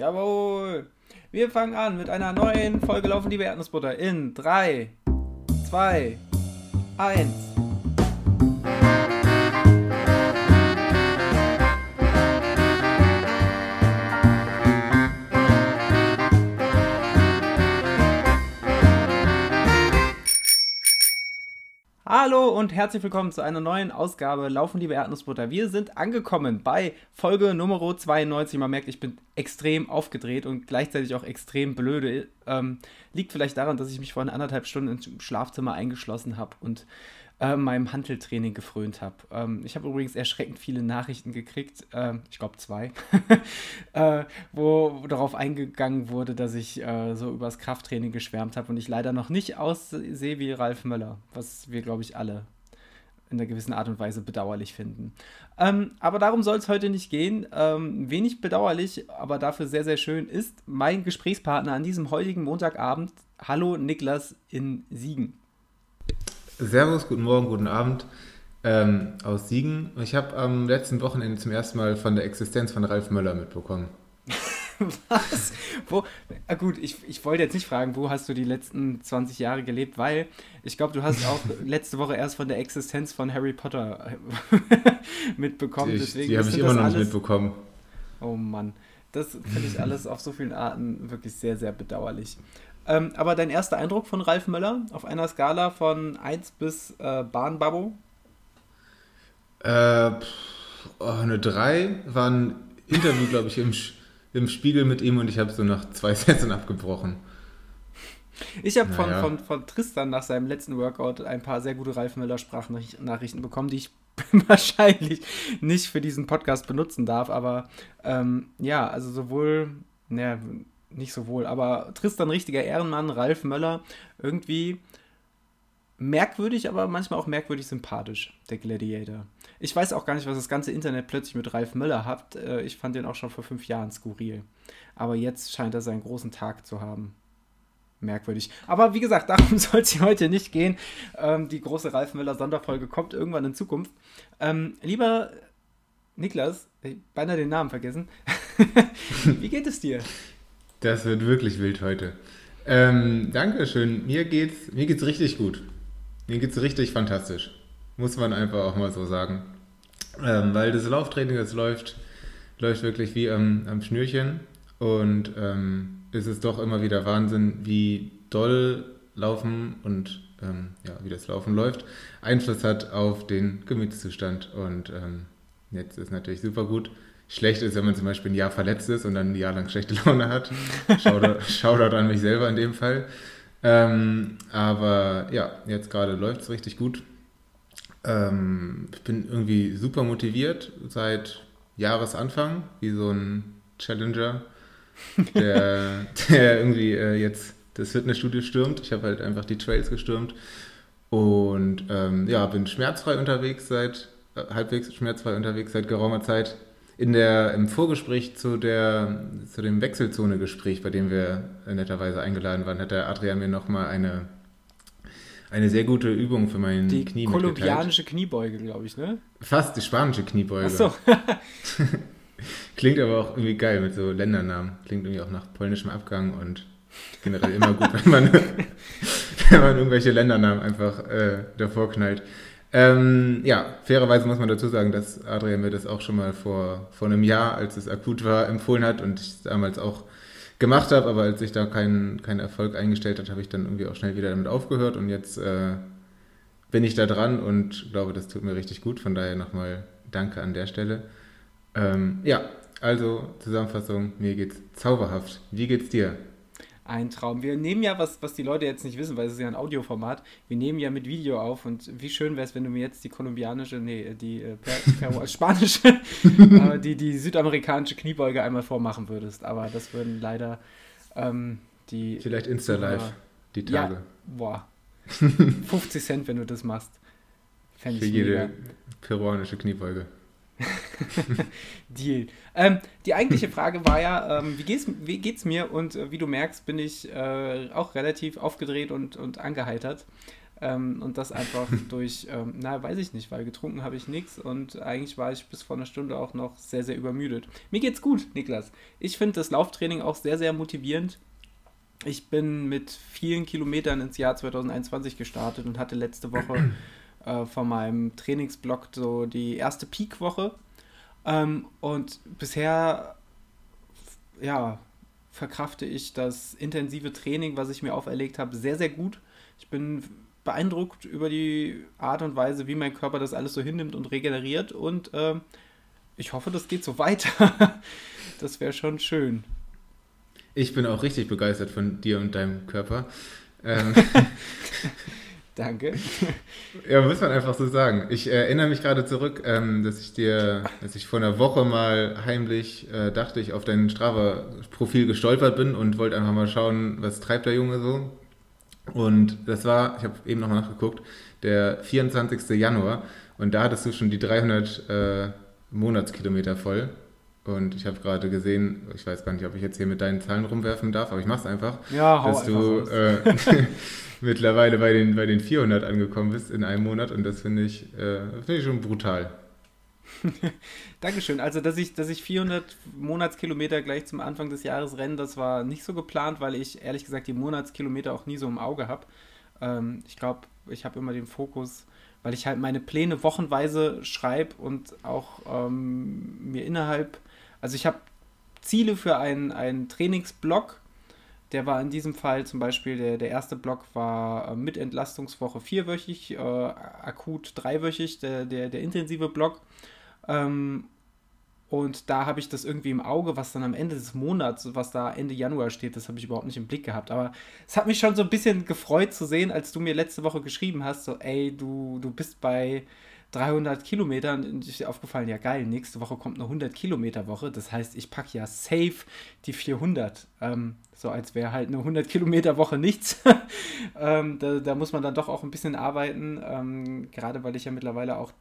Jawohl. Wir fangen an mit einer neuen Folge Laufen die Erdnussbutter in 3, 2, 1. Hallo und herzlich willkommen zu einer neuen Ausgabe Laufen liebe Erdnussbutter. Wir sind angekommen bei Folge Nummer 92. Man merkt, ich bin extrem aufgedreht und gleichzeitig auch extrem blöde. Ähm, liegt vielleicht daran, dass ich mich vor anderthalb Stunden im Schlafzimmer eingeschlossen habe und äh, meinem Handeltraining gefrönt habe. Ähm, ich habe übrigens erschreckend viele Nachrichten gekriegt, äh, ich glaube zwei, äh, wo, wo, darauf eingegangen wurde, dass ich äh, so übers Krafttraining geschwärmt habe und ich leider noch nicht aussehe wie Ralf Möller, was wir, glaube ich, alle in einer gewissen Art und Weise bedauerlich finden. Ähm, aber darum soll es heute nicht gehen. Ähm, wenig bedauerlich, aber dafür sehr, sehr schön ist mein Gesprächspartner an diesem heutigen Montagabend. Hallo Niklas in Siegen. Servus, guten Morgen, guten Abend ähm, aus Siegen. Ich habe am letzten Wochenende zum ersten Mal von der Existenz von Ralf Möller mitbekommen. Was? Wo? Ah, gut, ich, ich wollte jetzt nicht fragen, wo hast du die letzten 20 Jahre gelebt, weil ich glaube, du hast auch letzte Woche erst von der Existenz von Harry Potter mitbekommen. Die, die habe ich immer noch alles... nicht mitbekommen. Oh Mann, das finde ich alles auf so vielen Arten wirklich sehr, sehr bedauerlich. Ähm, aber dein erster Eindruck von Ralf Möller auf einer Skala von 1 bis äh, Bahnbabbo? Äh, oh, eine 3 war ein Interview, glaube ich, im, im Spiegel mit ihm und ich habe so nach zwei Sätzen abgebrochen. Ich habe naja. von, von, von Tristan nach seinem letzten Workout ein paar sehr gute Ralf Möller Sprachnachrichten bekommen, die ich wahrscheinlich nicht für diesen Podcast benutzen darf. Aber ähm, ja, also sowohl, naja, nicht so wohl, aber Tristan richtiger Ehrenmann, Ralf Möller, irgendwie merkwürdig, aber manchmal auch merkwürdig sympathisch, der Gladiator. Ich weiß auch gar nicht, was das ganze Internet plötzlich mit Ralf Möller hat. Äh, ich fand den auch schon vor fünf Jahren skurril. Aber jetzt scheint er seinen großen Tag zu haben. Merkwürdig. Aber wie gesagt, darum soll es hier heute nicht gehen. Ähm, die große Ralf Möller Sonderfolge kommt irgendwann in Zukunft. Ähm, lieber Niklas, ich beinahe den Namen vergessen. wie geht es dir? Das wird wirklich wild heute. Ähm, Dankeschön. Mir geht's, mir geht's richtig gut. Mir geht's richtig fantastisch. Muss man einfach auch mal so sagen. Ähm, weil das Lauftraining, das läuft, läuft wirklich wie am, am Schnürchen. Und ähm, es ist doch immer wieder Wahnsinn, wie doll Laufen und ähm, ja, wie das Laufen läuft, Einfluss hat auf den Gemütszustand. Und ähm, jetzt ist natürlich super gut schlecht ist, wenn man zum Beispiel ein Jahr verletzt ist und dann ein Jahr lang schlechte Laune hat. Shoutout, Shoutout an mich selber in dem Fall. Ähm, aber ja, jetzt gerade läuft es richtig gut. Ähm, ich bin irgendwie super motiviert seit Jahresanfang, wie so ein Challenger, der, der irgendwie äh, jetzt das Fitnessstudio stürmt. Ich habe halt einfach die Trails gestürmt und ähm, ja, bin schmerzfrei unterwegs seit, äh, halbwegs schmerzfrei unterwegs seit geraumer Zeit in der, im Vorgespräch zu, der, zu dem Wechselzone-Gespräch, bei dem wir netterweise eingeladen waren, hat der Adrian mir nochmal eine, eine sehr gute Übung für mein die Knie Die kolumbianische Kniebeuge, glaube ich, ne? Fast die spanische Kniebeuge. Ach so. Klingt aber auch irgendwie geil mit so Ländernamen. Klingt irgendwie auch nach polnischem Abgang und generell immer gut, wenn man, wenn man irgendwelche Ländernamen einfach äh, davor knallt. Ähm, ja, fairerweise muss man dazu sagen, dass Adrian mir das auch schon mal vor, vor einem Jahr, als es akut war, empfohlen hat und ich es damals auch gemacht habe, aber als sich da kein, kein Erfolg eingestellt hat, habe ich dann irgendwie auch schnell wieder damit aufgehört und jetzt äh, bin ich da dran und glaube, das tut mir richtig gut. Von daher nochmal Danke an der Stelle. Ähm, ja, also Zusammenfassung, mir geht's zauberhaft. Wie geht's dir? Ein Traum. Wir nehmen ja, was, was die Leute jetzt nicht wissen, weil es ist ja ein Audioformat, wir nehmen ja mit Video auf und wie schön wäre es, wenn du mir jetzt die kolumbianische, nee, die äh, per, spanische, äh, die, die südamerikanische Kniebeuge einmal vormachen würdest. Aber das würden leider ähm, die. Vielleicht Insta-Live, die Tage. Ja, boah. 50 Cent, wenn du das machst. Fände ich Für jede mega. peruanische Kniebeuge. Deal. Ähm, die eigentliche Frage war ja, ähm, wie, geht's, wie geht's mir? Und äh, wie du merkst, bin ich äh, auch relativ aufgedreht und, und angeheitert. Ähm, und das einfach durch, ähm, na, weiß ich nicht, weil getrunken habe ich nichts und eigentlich war ich bis vor einer Stunde auch noch sehr, sehr übermüdet. Mir geht's gut, Niklas. Ich finde das Lauftraining auch sehr, sehr motivierend. Ich bin mit vielen Kilometern ins Jahr 2021 gestartet und hatte letzte Woche äh, von meinem Trainingsblock so die erste Peak-Woche. Ähm, und bisher, ja, verkrafte ich das intensive Training, was ich mir auferlegt habe, sehr, sehr gut. Ich bin beeindruckt über die Art und Weise, wie mein Körper das alles so hinnimmt und regeneriert. Und äh, ich hoffe, das geht so weiter. das wäre schon schön. Ich bin auch richtig begeistert von dir und deinem Körper. Ähm, Danke. Ja, muss man einfach so sagen. Ich erinnere mich gerade zurück, ähm, dass ich dir, dass ich vor einer Woche mal heimlich äh, dachte, ich auf dein Strava-Profil gestolpert bin und wollte einfach mal schauen, was treibt der Junge so. Und das war, ich habe eben nochmal nachgeguckt, der 24. Januar. Und da hattest du schon die 300 äh, Monatskilometer voll. Und ich habe gerade gesehen, ich weiß gar nicht, ob ich jetzt hier mit deinen Zahlen rumwerfen darf, aber ich mache es einfach, ja, dass du äh, mittlerweile bei den, bei den 400 angekommen bist in einem Monat. Und das finde ich, äh, find ich schon brutal. Dankeschön. Also, dass ich, dass ich 400 Monatskilometer gleich zum Anfang des Jahres renne, das war nicht so geplant, weil ich ehrlich gesagt die Monatskilometer auch nie so im Auge habe. Ähm, ich glaube, ich habe immer den Fokus, weil ich halt meine Pläne wochenweise schreibe und auch ähm, mir innerhalb, also ich habe Ziele für einen, einen Trainingsblock. Der war in diesem Fall zum Beispiel, der, der erste Block war äh, mit Entlastungswoche vierwöchig, äh, akut dreiwöchig, der, der, der intensive Block. Ähm, und da habe ich das irgendwie im Auge, was dann am Ende des Monats, was da Ende Januar steht, das habe ich überhaupt nicht im Blick gehabt. Aber es hat mich schon so ein bisschen gefreut zu sehen, als du mir letzte Woche geschrieben hast, so, ey, du, du bist bei 300 Kilometern. Und ist aufgefallen, ja geil, nächste Woche kommt eine 100 Kilometer Woche. Das heißt, ich packe ja safe die 400. Ähm, so als wäre halt eine 100 Kilometer Woche nichts. ähm, da, da, muss man dann doch auch ein bisschen arbeiten, ähm, gerade weil ich ja mittlerweile auch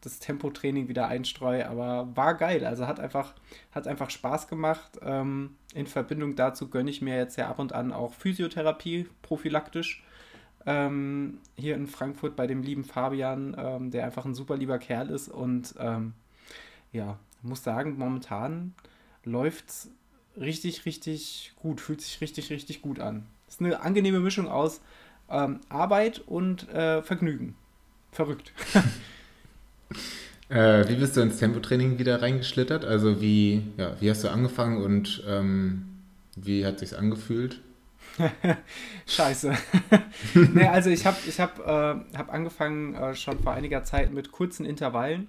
das Tempotraining wieder einstreue, aber war geil. Also hat einfach, hat einfach Spaß gemacht. Ähm, in Verbindung dazu gönne ich mir jetzt ja ab und an auch Physiotherapie prophylaktisch. Ähm, hier in Frankfurt bei dem lieben Fabian, ähm, der einfach ein super lieber Kerl ist. Und ähm, ja, muss sagen, momentan läuft es richtig, richtig gut, fühlt sich richtig, richtig gut an. Ist eine angenehme Mischung aus ähm, Arbeit und äh, Vergnügen. Verrückt. Äh, wie bist du ins Tempotraining wieder reingeschlittert? Also wie, ja, wie hast du angefangen und ähm, wie hat sich angefühlt? Scheiße. nee, also ich habe ich hab, äh, hab angefangen äh, schon vor einiger Zeit mit kurzen Intervallen,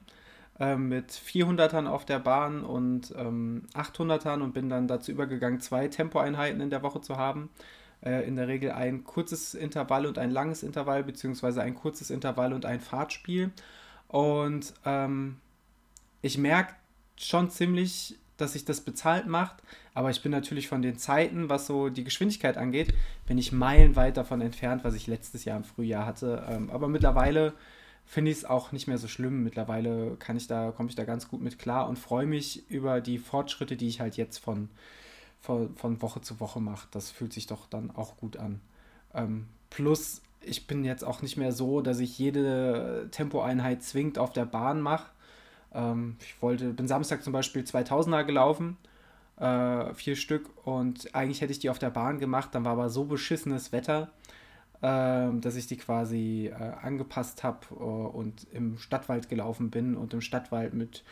äh, mit 400ern auf der Bahn und ähm, 800ern und bin dann dazu übergegangen, zwei Tempoeinheiten in der Woche zu haben. Äh, in der Regel ein kurzes Intervall und ein langes Intervall, beziehungsweise ein kurzes Intervall und ein Fahrtspiel. Und ähm, ich merke schon ziemlich, dass sich das bezahlt macht, aber ich bin natürlich von den Zeiten, was so die Geschwindigkeit angeht, bin ich meilenweit davon entfernt, was ich letztes Jahr im Frühjahr hatte. Ähm, aber mittlerweile finde ich es auch nicht mehr so schlimm. Mittlerweile kann ich da, komme ich da ganz gut mit klar und freue mich über die Fortschritte, die ich halt jetzt von, von, von Woche zu Woche mache. Das fühlt sich doch dann auch gut an. Ähm, plus ich bin jetzt auch nicht mehr so, dass ich jede Tempoeinheit zwingend auf der Bahn mache. Ähm, ich wollte, bin Samstag zum Beispiel 2000er gelaufen, äh, vier Stück, und eigentlich hätte ich die auf der Bahn gemacht, dann war aber so beschissenes Wetter, äh, dass ich die quasi äh, angepasst habe äh, und im Stadtwald gelaufen bin und im Stadtwald mit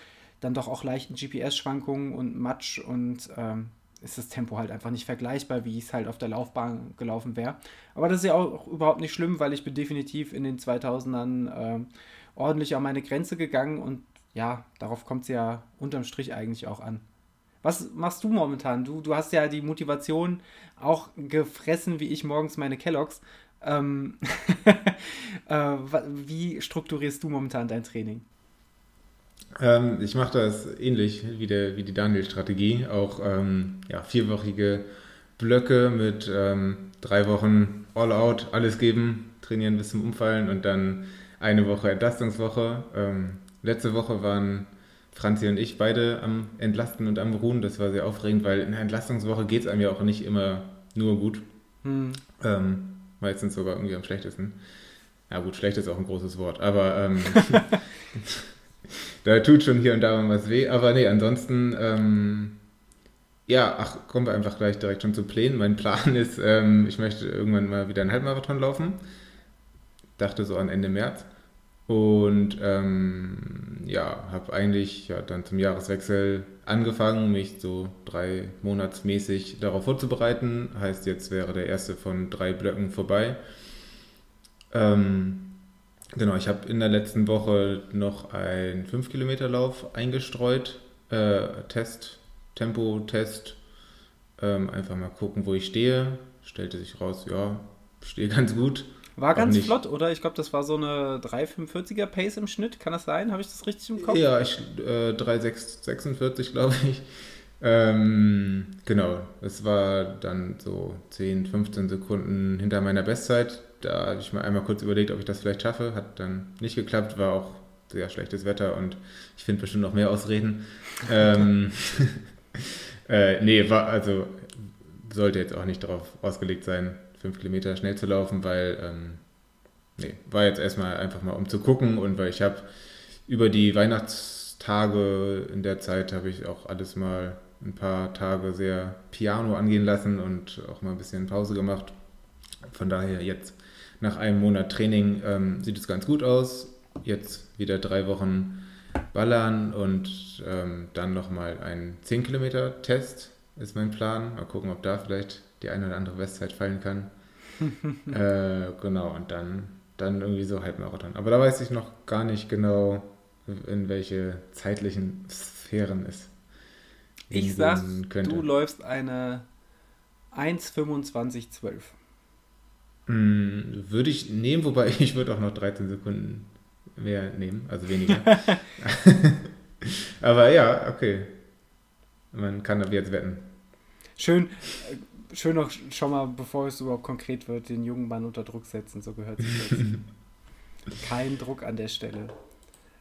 dann doch auch leichten GPS-Schwankungen und Matsch und ähm, ist das Tempo halt einfach nicht vergleichbar, wie es halt auf der Laufbahn gelaufen wäre. Aber das ist ja auch überhaupt nicht schlimm, weil ich bin definitiv in den 2000ern äh, ordentlich an meine Grenze gegangen und ja, darauf kommt es ja unterm Strich eigentlich auch an. Was machst du momentan? Du, du hast ja die Motivation auch gefressen, wie ich morgens meine Kelloggs. Ähm äh, wie strukturierst du momentan dein Training? Ähm, ich mache das ähnlich wie, der, wie die Daniel-Strategie. Auch ähm, ja, vierwöchige Blöcke mit ähm, drei Wochen All-Out, alles geben, trainieren bis zum Umfallen und dann eine Woche Entlastungswoche. Ähm, letzte Woche waren Franzi und ich beide am Entlasten und am Ruhen. Das war sehr aufregend, weil in der Entlastungswoche geht es einem ja auch nicht immer nur gut. Hm. Ähm, meistens sogar irgendwie am schlechtesten. ja gut, schlecht ist auch ein großes Wort, aber ähm, da tut schon hier und da mal was weh. Aber nee, ansonsten, ähm, ja, ach, kommen wir einfach gleich direkt schon zu Plänen. Mein Plan ist, ähm, ich möchte irgendwann mal wieder einen Halbmarathon laufen. Dachte so an Ende März. Und ähm, ja, habe eigentlich ja, dann zum Jahreswechsel angefangen, mich so drei monatsmäßig darauf vorzubereiten. Heißt, jetzt wäre der erste von drei Blöcken vorbei. Ähm, genau, ich habe in der letzten Woche noch einen 5-Kilometer-Lauf eingestreut. Äh, Test, Tempo-Test. Ähm, einfach mal gucken, wo ich stehe. Stellte sich raus, ja, stehe ganz gut. War ganz flott, oder? Ich glaube, das war so eine 3,45er Pace im Schnitt. Kann das sein? Habe ich das richtig im Kopf? Ja, ich, äh, 3,46 glaube ich. Ähm, genau, es war dann so 10, 15 Sekunden hinter meiner Bestzeit. Da habe ich mal einmal kurz überlegt, ob ich das vielleicht schaffe. Hat dann nicht geklappt, war auch sehr schlechtes Wetter und ich finde bestimmt noch mehr Ausreden. ähm, äh, nee, war, also sollte jetzt auch nicht darauf ausgelegt sein, fünf Kilometer schnell zu laufen, weil, ähm, nee, war jetzt erstmal einfach mal um zu gucken und weil ich habe über die Weihnachtstage in der Zeit habe ich auch alles mal ein paar Tage sehr Piano angehen lassen und auch mal ein bisschen Pause gemacht. Von daher jetzt nach einem Monat Training ähm, sieht es ganz gut aus. Jetzt wieder drei Wochen ballern und ähm, dann nochmal ein 10 Kilometer Test ist mein Plan. Mal gucken, ob da vielleicht die eine oder andere Westzeit fallen kann. äh, genau, und dann, dann irgendwie so Halbmarathon. Aber da weiß ich noch gar nicht genau, in welche zeitlichen Sphären es Ich sag, könnte. du läufst eine 1,25,12. Hm, würde ich nehmen, wobei ich würde auch noch 13 Sekunden mehr nehmen, also weniger. Aber ja, okay. Man kann ab jetzt wetten. Schön, schön noch schon mal, bevor es überhaupt konkret wird, den jungen Mann unter Druck setzen, so gehört sich das. Kein Druck an der Stelle.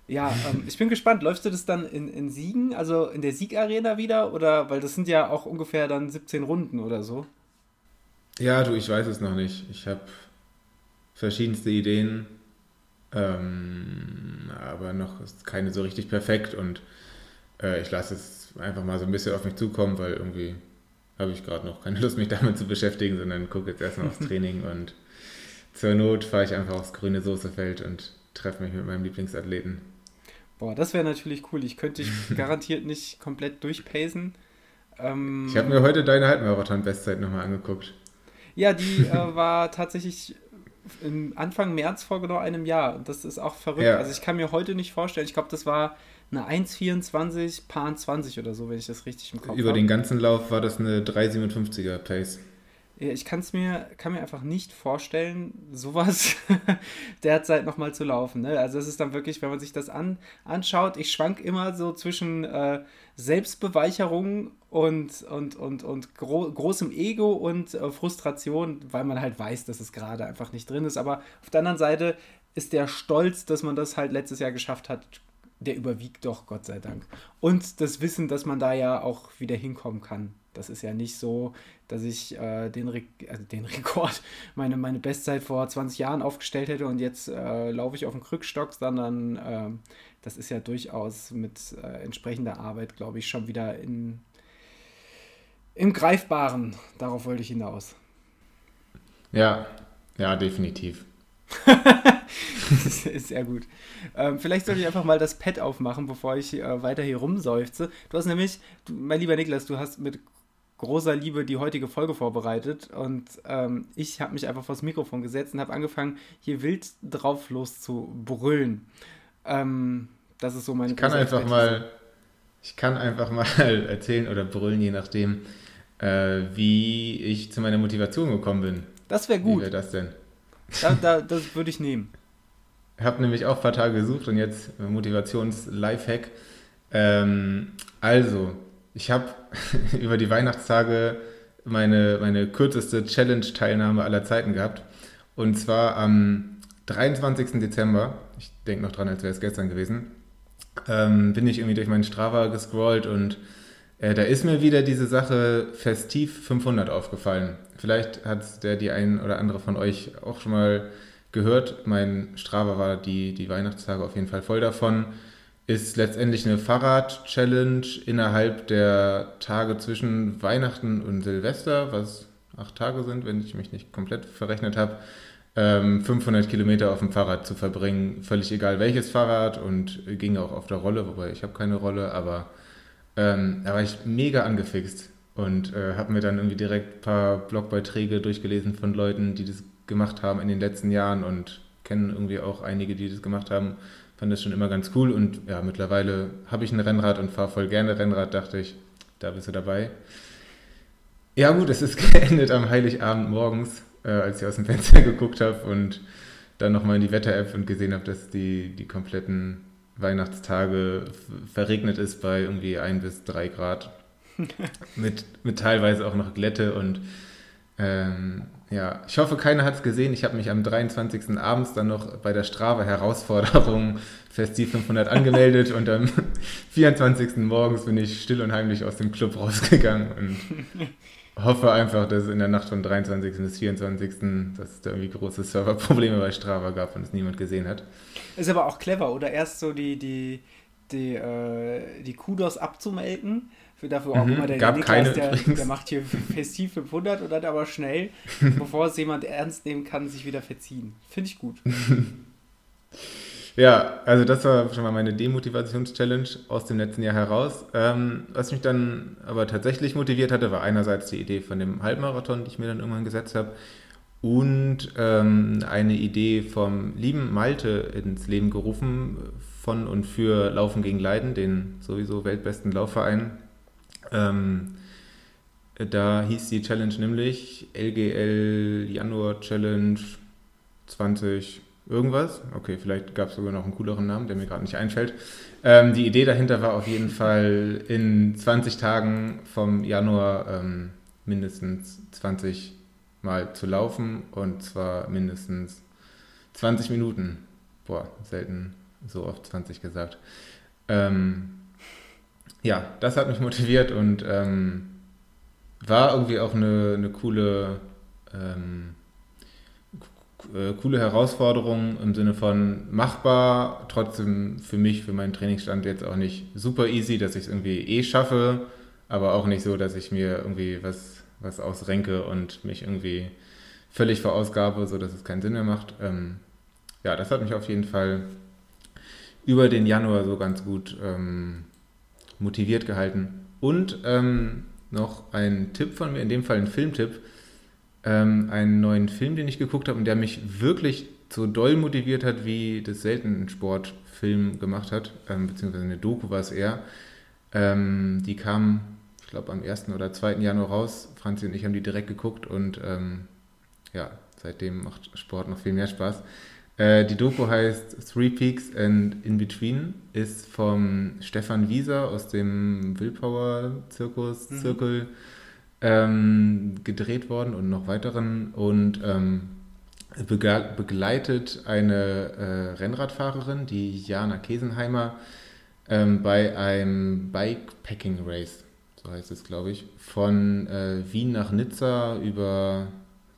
Ja, ähm, ich bin gespannt. Läufst du das dann in, in Siegen, also in der Siegarena wieder? Oder, weil das sind ja auch ungefähr dann 17 Runden oder so. Ja, du, ich weiß es noch nicht. Ich habe verschiedenste Ideen, ähm, aber noch ist keine so richtig perfekt und äh, ich lasse es einfach mal so ein bisschen auf mich zukommen, weil irgendwie habe ich gerade noch keine Lust, mich damit zu beschäftigen, sondern gucke jetzt erstmal aufs Training und zur Not fahre ich einfach aufs grüne Soßefeld und treffe mich mit meinem Lieblingsathleten. Boah, das wäre natürlich cool. Ich könnte dich garantiert nicht komplett durchpacen. Ähm, ich habe mir heute deine Halbmarathon-Bestzeit nochmal angeguckt. Ja, die äh, war tatsächlich Anfang März vor genau einem Jahr. Und das ist auch verrückt. Ja. Also ich kann mir heute nicht vorstellen, ich glaube, das war eine 1,24, Paar 20 oder so, wenn ich das richtig im Kopf habe. Über den ganzen Lauf war das eine 3,57er Pace. Ich kann's mir, kann mir einfach nicht vorstellen, sowas derzeit nochmal zu laufen. Ne? Also es ist dann wirklich, wenn man sich das an, anschaut, ich schwank immer so zwischen äh, Selbstbeweicherung und, und, und, und gro großem Ego und äh, Frustration, weil man halt weiß, dass es gerade einfach nicht drin ist. Aber auf der anderen Seite ist der Stolz, dass man das halt letztes Jahr geschafft hat, der überwiegt doch, Gott sei Dank. Und das Wissen, dass man da ja auch wieder hinkommen kann. Das ist ja nicht so, dass ich äh, den, Re also den Rekord, meine, meine Bestzeit vor 20 Jahren aufgestellt hätte und jetzt äh, laufe ich auf dem Krückstock, sondern äh, das ist ja durchaus mit äh, entsprechender Arbeit, glaube ich, schon wieder in, im Greifbaren. Darauf wollte ich hinaus. Ja, ja, definitiv. das ist sehr gut. Ähm, vielleicht sollte ich einfach mal das Pad aufmachen, bevor ich äh, weiter hier rumseufze. Du hast nämlich, du, mein lieber Niklas, du hast mit großer Liebe die heutige Folge vorbereitet und ähm, ich habe mich einfach vors Mikrofon gesetzt und habe angefangen, hier wild drauf los zu brüllen. Ähm, das ist so meine Ich kann einfach mal, ich kann einfach mal erzählen oder brüllen, je nachdem, äh, wie ich zu meiner Motivation gekommen bin. Das wäre gut. Wie wäre das denn? Da, da, das würde ich nehmen. Habe nämlich auch ein paar Tage gesucht und jetzt Motivations-Lifehack. Ähm, also, ich habe über die Weihnachtstage meine, meine kürzeste Challenge-Teilnahme aller Zeiten gehabt. Und zwar am 23. Dezember, ich denke noch dran, als wäre es gestern gewesen, ähm, bin ich irgendwie durch meinen Strava gescrollt und äh, da ist mir wieder diese Sache Festiv 500 aufgefallen. Vielleicht hat der die ein oder andere von euch auch schon mal gehört. Mein Strava war die, die Weihnachtstage auf jeden Fall voll davon. Ist letztendlich eine Fahrrad-Challenge innerhalb der Tage zwischen Weihnachten und Silvester, was acht Tage sind, wenn ich mich nicht komplett verrechnet habe. 500 ähm, Kilometer auf dem Fahrrad zu verbringen, völlig egal welches Fahrrad und ging auch auf der Rolle, wobei ich habe keine Rolle, aber ähm, da war ich mega angefixt und äh, habe mir dann irgendwie direkt ein paar Blogbeiträge durchgelesen von Leuten, die das gemacht haben in den letzten Jahren und kennen irgendwie auch einige, die das gemacht haben. Fand das schon immer ganz cool und ja, mittlerweile habe ich ein Rennrad und fahre voll gerne Rennrad, dachte ich, da bist du dabei. Ja gut, es ist geendet am Heiligabend morgens äh, als ich aus dem Fenster geguckt habe und dann nochmal in die Wetter-App und gesehen habe, dass die, die kompletten Weihnachtstage verregnet ist bei irgendwie ein bis drei Grad. mit, mit teilweise auch noch Glätte und ähm, ja, ich hoffe, keiner hat es gesehen. Ich habe mich am 23. abends dann noch bei der Strava-Herausforderung Festiv 500 angemeldet und am 24. morgens bin ich still und heimlich aus dem Club rausgegangen und hoffe einfach, dass es in der Nacht vom 23. bis 24. dass es da irgendwie große Serverprobleme bei Strava gab und es niemand gesehen hat. Ist aber auch clever, oder? Erst so die, die, die, äh, die Kudos abzumelden. Für dafür auch mhm, immer der, gab Niklas, keine, der, der, macht hier festiv 500 und dann aber schnell, bevor es jemand ernst nehmen kann, sich wieder verziehen. Finde ich gut. Ja, also das war schon mal meine Demotivations-Challenge aus dem letzten Jahr heraus. Ähm, was mich dann aber tatsächlich motiviert hatte, war einerseits die Idee von dem Halbmarathon, die ich mir dann irgendwann gesetzt habe, und ähm, eine Idee vom lieben Malte ins Leben gerufen von und für Laufen gegen Leiden, den sowieso weltbesten Laufverein. Ähm, da hieß die Challenge nämlich LGL Januar Challenge 20 irgendwas. Okay, vielleicht gab es sogar noch einen cooleren Namen, der mir gerade nicht einfällt. Ähm, die Idee dahinter war auf jeden Fall in 20 Tagen vom Januar ähm, mindestens 20 Mal zu laufen und zwar mindestens 20 Minuten. Boah, selten so oft 20 gesagt. Ähm, ja, das hat mich motiviert und ähm, war irgendwie auch eine, eine coole ähm, äh, coole Herausforderung im Sinne von machbar, trotzdem für mich, für meinen Trainingsstand jetzt auch nicht super easy, dass ich es irgendwie eh schaffe, aber auch nicht so, dass ich mir irgendwie was, was ausrenke und mich irgendwie völlig verausgabe, sodass es keinen Sinn mehr macht. Ähm, ja, das hat mich auf jeden Fall über den Januar so ganz gut ähm, motiviert gehalten. Und ähm, noch ein Tipp von mir, in dem Fall ein Filmtipp ähm, einen neuen Film, den ich geguckt habe und der mich wirklich so doll motiviert hat, wie das selten ein Sportfilm gemacht hat, ähm, beziehungsweise eine Doku war es eher. Ähm, die kam, ich glaube, am 1. oder 2. Januar raus. Franzi und ich haben die direkt geguckt und ähm, ja, seitdem macht Sport noch viel mehr Spaß. Äh, die Doku heißt Three Peaks and In Between, ist vom Stefan Wieser aus dem Willpower-Zirkus, mhm. Zirkel ähm, gedreht worden und noch weiteren und ähm, begleitet eine äh, Rennradfahrerin, die Jana Kesenheimer, ähm, bei einem Bikepacking Race, so heißt es, glaube ich, von äh, Wien nach Nizza über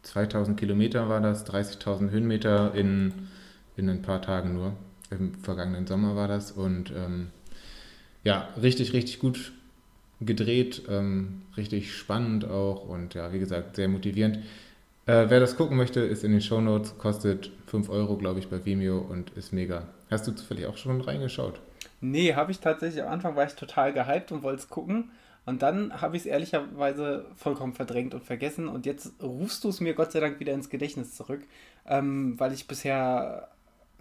2000 Kilometer war das, 30.000 Höhenmeter in, in ein paar Tagen nur. Im vergangenen Sommer war das und ähm, ja, richtig, richtig gut gedreht, ähm, richtig spannend auch und ja, wie gesagt, sehr motivierend. Äh, wer das gucken möchte, ist in den Show Notes, kostet 5 Euro, glaube ich, bei Vimeo und ist mega. Hast du zufällig auch schon reingeschaut? Nee, habe ich tatsächlich. Am Anfang war ich total gehypt und wollte es gucken. Und dann habe ich es ehrlicherweise vollkommen verdrängt und vergessen. Und jetzt rufst du es mir Gott sei Dank wieder ins Gedächtnis zurück, ähm, weil ich bisher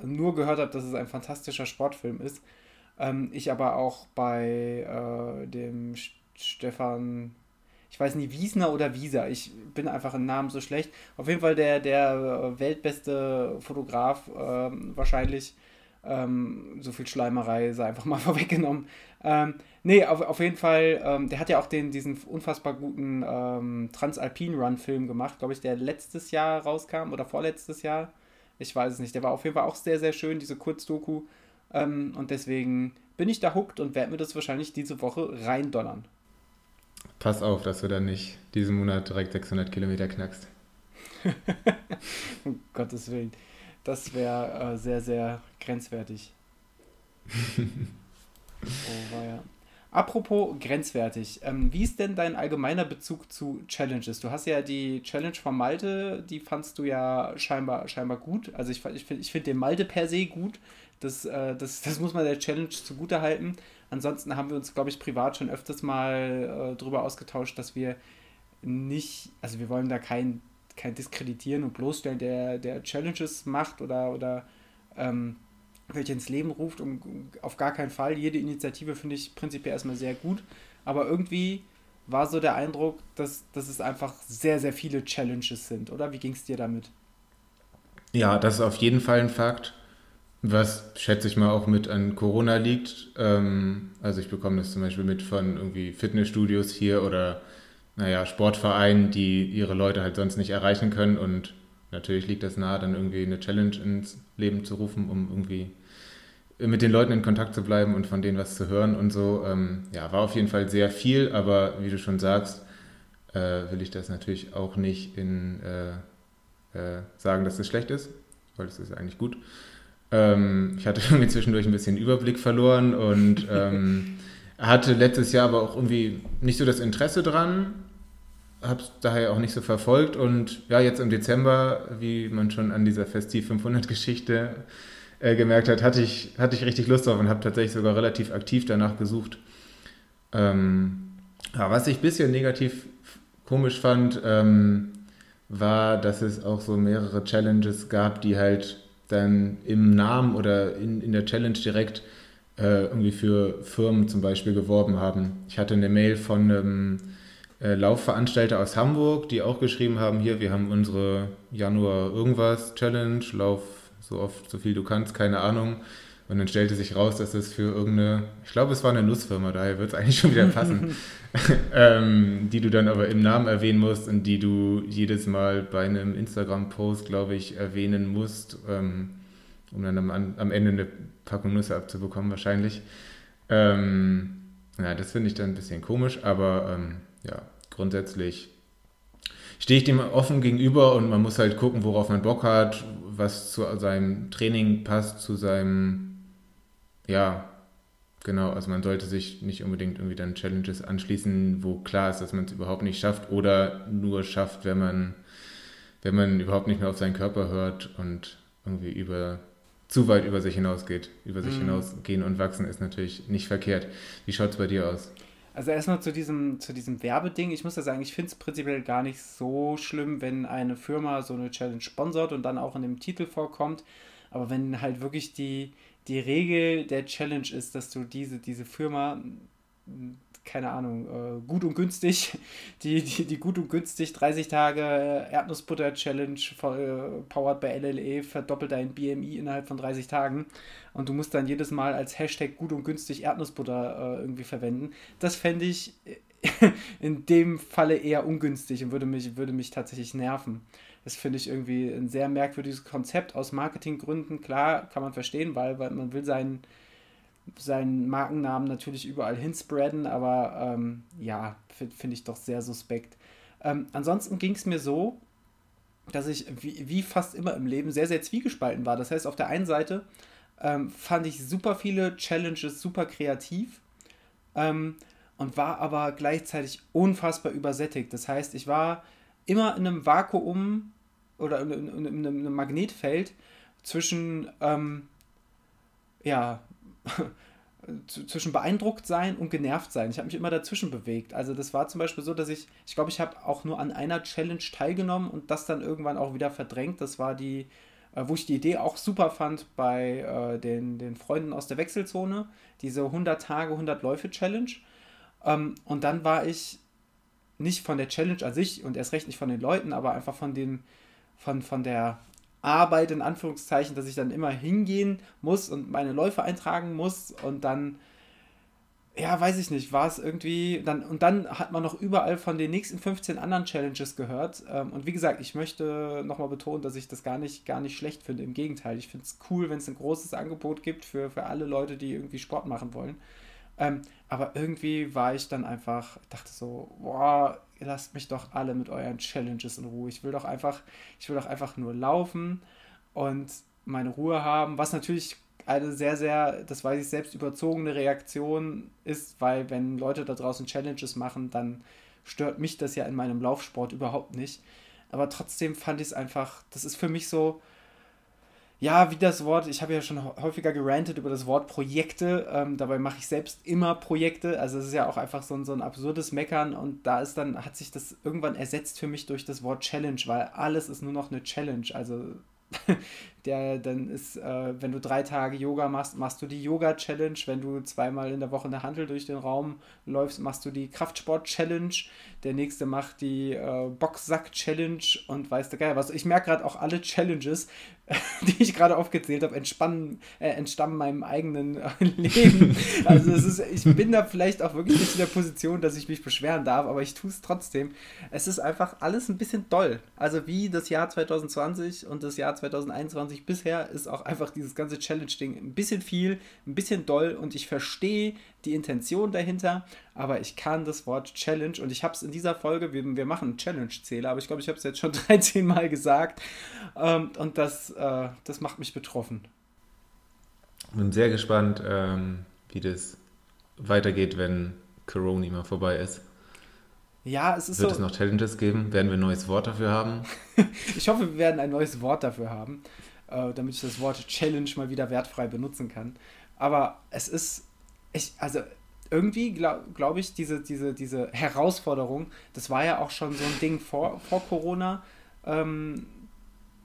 nur gehört habe, dass es ein fantastischer Sportfilm ist. Ähm, ich aber auch bei äh, dem Stefan, ich weiß nicht, Wiesner oder Wieser, ich bin einfach im Namen so schlecht. Auf jeden Fall der, der weltbeste Fotograf äh, wahrscheinlich. Ähm, so viel Schleimerei sei einfach mal vorweggenommen. Ähm, nee, auf, auf jeden Fall, ähm, der hat ja auch den, diesen unfassbar guten ähm, Transalpin Run-Film gemacht, glaube ich, der letztes Jahr rauskam oder vorletztes Jahr. Ich weiß es nicht. Der war auf jeden Fall auch sehr, sehr schön, diese Kurzdoku. Ähm, und deswegen bin ich da hooked und werde mir das wahrscheinlich diese Woche reindonnern. Pass auf, dass du dann nicht diesen Monat direkt 600 Kilometer knackst. um Gottes Willen. Das wäre äh, sehr, sehr grenzwertig. oh, war ja. Apropos grenzwertig, ähm, wie ist denn dein allgemeiner Bezug zu Challenges? Du hast ja die Challenge von Malte, die fandst du ja scheinbar, scheinbar gut. Also ich, ich finde ich find den Malte per se gut. Das, äh, das, das muss man der Challenge zugute halten. Ansonsten haben wir uns, glaube ich, privat schon öfters mal äh, darüber ausgetauscht, dass wir nicht, also wir wollen da kein, kein Diskreditieren und bloßstellen, der, der Challenges macht oder, oder ähm, welche ins Leben ruft, um, auf gar keinen Fall. Jede Initiative finde ich prinzipiell erstmal sehr gut, aber irgendwie war so der Eindruck, dass, dass es einfach sehr, sehr viele Challenges sind, oder? Wie ging es dir damit? Ja, das ist auf jeden Fall ein Fakt, was schätze ich mal auch mit an Corona liegt. Ähm, also ich bekomme das zum Beispiel mit von irgendwie Fitnessstudios hier oder naja, Sportvereinen, die ihre Leute halt sonst nicht erreichen können und natürlich liegt das nahe, dann irgendwie eine Challenge ins Leben zu rufen, um irgendwie mit den Leuten in Kontakt zu bleiben und von denen was zu hören und so. Ähm, ja, war auf jeden Fall sehr viel, aber wie du schon sagst, äh, will ich das natürlich auch nicht in äh, äh, sagen, dass es das schlecht ist, weil es ist eigentlich gut. Ähm, ich hatte irgendwie zwischendurch ein bisschen Überblick verloren und ähm, hatte letztes Jahr aber auch irgendwie nicht so das Interesse dran, habe es daher auch nicht so verfolgt und ja, jetzt im Dezember, wie man schon an dieser Festiv 500 Geschichte äh, gemerkt hat, hatte ich, hatte ich richtig Lust drauf und habe tatsächlich sogar relativ aktiv danach gesucht. Ähm, ja, was ich ein bisschen negativ komisch fand, ähm, war, dass es auch so mehrere Challenges gab, die halt dann im Namen oder in, in der Challenge direkt äh, irgendwie für Firmen zum Beispiel geworben haben. Ich hatte eine Mail von einem äh, Laufveranstalter aus Hamburg, die auch geschrieben haben, hier, wir haben unsere Januar irgendwas Challenge, Lauf so oft, so viel du kannst, keine Ahnung. Und dann stellte sich raus, dass es für irgendeine, ich glaube, es war eine Nussfirma, daher wird es eigentlich schon wieder passen, ähm, die du dann aber im Namen erwähnen musst und die du jedes Mal bei einem Instagram-Post, glaube ich, erwähnen musst, ähm, um dann am, am, Ende eine Packung Nüsse abzubekommen, wahrscheinlich. Ähm, ja, das finde ich dann ein bisschen komisch, aber ähm, ja, grundsätzlich stehe ich dem offen gegenüber und man muss halt gucken, worauf man Bock hat, was zu seinem Training passt, zu seinem, ja, genau, also man sollte sich nicht unbedingt irgendwie dann Challenges anschließen, wo klar ist, dass man es überhaupt nicht schafft oder nur schafft, wenn man, wenn man überhaupt nicht mehr auf seinen Körper hört und irgendwie über zu weit über sich hinausgeht. Über sich mhm. hinausgehen und wachsen ist natürlich nicht verkehrt. Wie schaut es bei dir aus? Also erstmal zu diesem, zu diesem Werbeding. Ich muss ja sagen, ich finde es prinzipiell gar nicht so schlimm, wenn eine Firma so eine Challenge sponsort und dann auch in dem Titel vorkommt. Aber wenn halt wirklich die, die Regel der Challenge ist, dass du diese, diese Firma keine Ahnung, äh, gut und günstig, die, die, die gut und günstig 30 Tage äh, Erdnussbutter-Challenge äh, powered bei LLE verdoppelt dein BMI innerhalb von 30 Tagen und du musst dann jedes Mal als Hashtag gut und günstig Erdnussbutter irgendwie verwenden. Das fände ich in dem Falle eher ungünstig und würde mich, würde mich tatsächlich nerven. Das finde ich irgendwie ein sehr merkwürdiges Konzept aus Marketinggründen. Klar, kann man verstehen, weil, weil man will seinen seinen Markennamen natürlich überall hinspreaden, aber ähm, ja, finde find ich doch sehr suspekt. Ähm, ansonsten ging es mir so, dass ich wie, wie, fast immer im Leben sehr, sehr zwiegespalten war. Das heißt, auf der einen Seite ähm, fand ich super viele Challenges super kreativ ähm, und war aber gleichzeitig unfassbar übersättigt. Das heißt, ich war immer in einem Vakuum oder in, in, in, in einem Magnetfeld zwischen ähm, ja, zwischen beeindruckt sein und genervt sein. Ich habe mich immer dazwischen bewegt. Also das war zum Beispiel so, dass ich, ich glaube, ich habe auch nur an einer Challenge teilgenommen und das dann irgendwann auch wieder verdrängt. Das war die, äh, wo ich die Idee auch super fand bei äh, den, den Freunden aus der Wechselzone, diese 100 Tage, 100 Läufe Challenge. Ähm, und dann war ich nicht von der Challenge an sich und erst recht nicht von den Leuten, aber einfach von den, von, von der Arbeit in Anführungszeichen, dass ich dann immer hingehen muss und meine Läufe eintragen muss und dann, ja, weiß ich nicht, war es irgendwie, dann, und dann hat man noch überall von den nächsten 15 anderen Challenges gehört. Ähm, und wie gesagt, ich möchte nochmal betonen, dass ich das gar nicht, gar nicht schlecht finde. Im Gegenteil, ich finde es cool, wenn es ein großes Angebot gibt für, für alle Leute, die irgendwie Sport machen wollen. Ähm, aber irgendwie war ich dann einfach, dachte so, boah, lasst mich doch alle mit euren Challenges in Ruhe. Ich will doch einfach, ich will doch einfach nur laufen und meine Ruhe haben, was natürlich eine sehr, sehr, das weiß ich selbst, überzogene Reaktion ist, weil wenn Leute da draußen Challenges machen, dann stört mich das ja in meinem Laufsport überhaupt nicht. Aber trotzdem fand ich es einfach, das ist für mich so, ja, wie das Wort, ich habe ja schon häufiger gerantet über das Wort Projekte, ähm, dabei mache ich selbst immer Projekte, also es ist ja auch einfach so ein, so ein absurdes Meckern und da ist dann, hat sich das irgendwann ersetzt für mich durch das Wort Challenge, weil alles ist nur noch eine Challenge, also der dann ist, äh, wenn du drei Tage Yoga machst, machst du die Yoga-Challenge. Wenn du zweimal in der Woche eine Handel durch den Raum läufst, machst du die Kraftsport-Challenge. Der nächste macht die äh, Boxsack-Challenge und weißt du geil was. Ich merke gerade auch alle Challenges, die ich gerade aufgezählt habe, äh, entstammen meinem eigenen äh, Leben. Also es ist, ich bin da vielleicht auch wirklich nicht in der Position, dass ich mich beschweren darf, aber ich tue es trotzdem. Es ist einfach alles ein bisschen doll. Also wie das Jahr 2020 und das Jahr 2021 bisher ist auch einfach dieses ganze Challenge-Ding ein bisschen viel, ein bisschen doll und ich verstehe die Intention dahinter, aber ich kann das Wort Challenge und ich habe es in dieser Folge, wir, wir machen einen Challenge-Zähler, aber ich glaube, ich habe es jetzt schon 13 Mal gesagt ähm, und das, äh, das macht mich betroffen. Bin sehr gespannt, ähm, wie das weitergeht, wenn Corona mal vorbei ist. Ja, es ist Wird so, es noch Challenges geben? Werden wir ein neues Wort dafür haben? ich hoffe, wir werden ein neues Wort dafür haben, äh, damit ich das Wort Challenge mal wieder wertfrei benutzen kann. Aber es ist, ich, also irgendwie glaube glaub ich, diese, diese, diese Herausforderung, das war ja auch schon so ein Ding vor, vor Corona, ähm,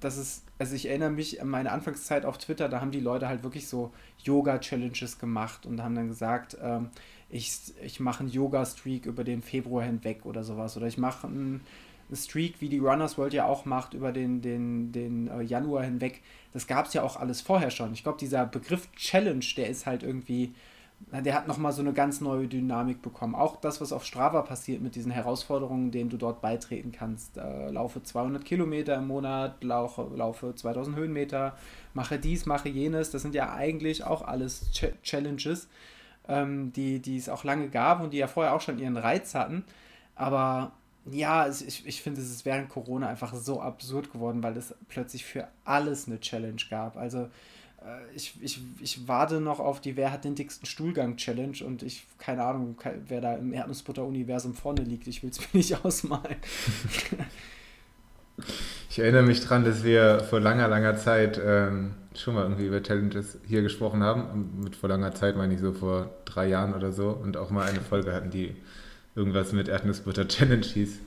dass es, also ich erinnere mich an meine Anfangszeit auf Twitter, da haben die Leute halt wirklich so Yoga-Challenges gemacht und haben dann gesagt, ähm, ich, ich mache einen Yoga-Streak über den Februar hinweg oder sowas. Oder ich mache einen, einen, Streak, wie die Runners World ja auch macht, über den, den, den äh, Januar hinweg. Das gab es ja auch alles vorher schon. Ich glaube, dieser Begriff Challenge, der ist halt irgendwie der hat nochmal so eine ganz neue Dynamik bekommen. Auch das, was auf Strava passiert mit diesen Herausforderungen, denen du dort beitreten kannst. Äh, laufe 200 Kilometer im Monat, laufe, laufe 2000 Höhenmeter, mache dies, mache jenes. Das sind ja eigentlich auch alles Ch Challenges, ähm, die, die es auch lange gab und die ja vorher auch schon ihren Reiz hatten. Aber ja, ich, ich finde, es ist während Corona einfach so absurd geworden, weil es plötzlich für alles eine Challenge gab. Also ich, ich, ich warte noch auf die Wer hat den dicksten Stuhlgang-Challenge und ich, keine Ahnung, wer da im Erdnussbutter-Universum vorne liegt. Ich will es mir nicht ausmalen. Ich erinnere mich daran, dass wir vor langer, langer Zeit ähm, schon mal irgendwie über Challenges hier gesprochen haben. Mit vor langer Zeit meine ich so vor drei Jahren oder so. Und auch mal eine Folge hatten, die irgendwas mit Erdnussbutter Challenge hieß.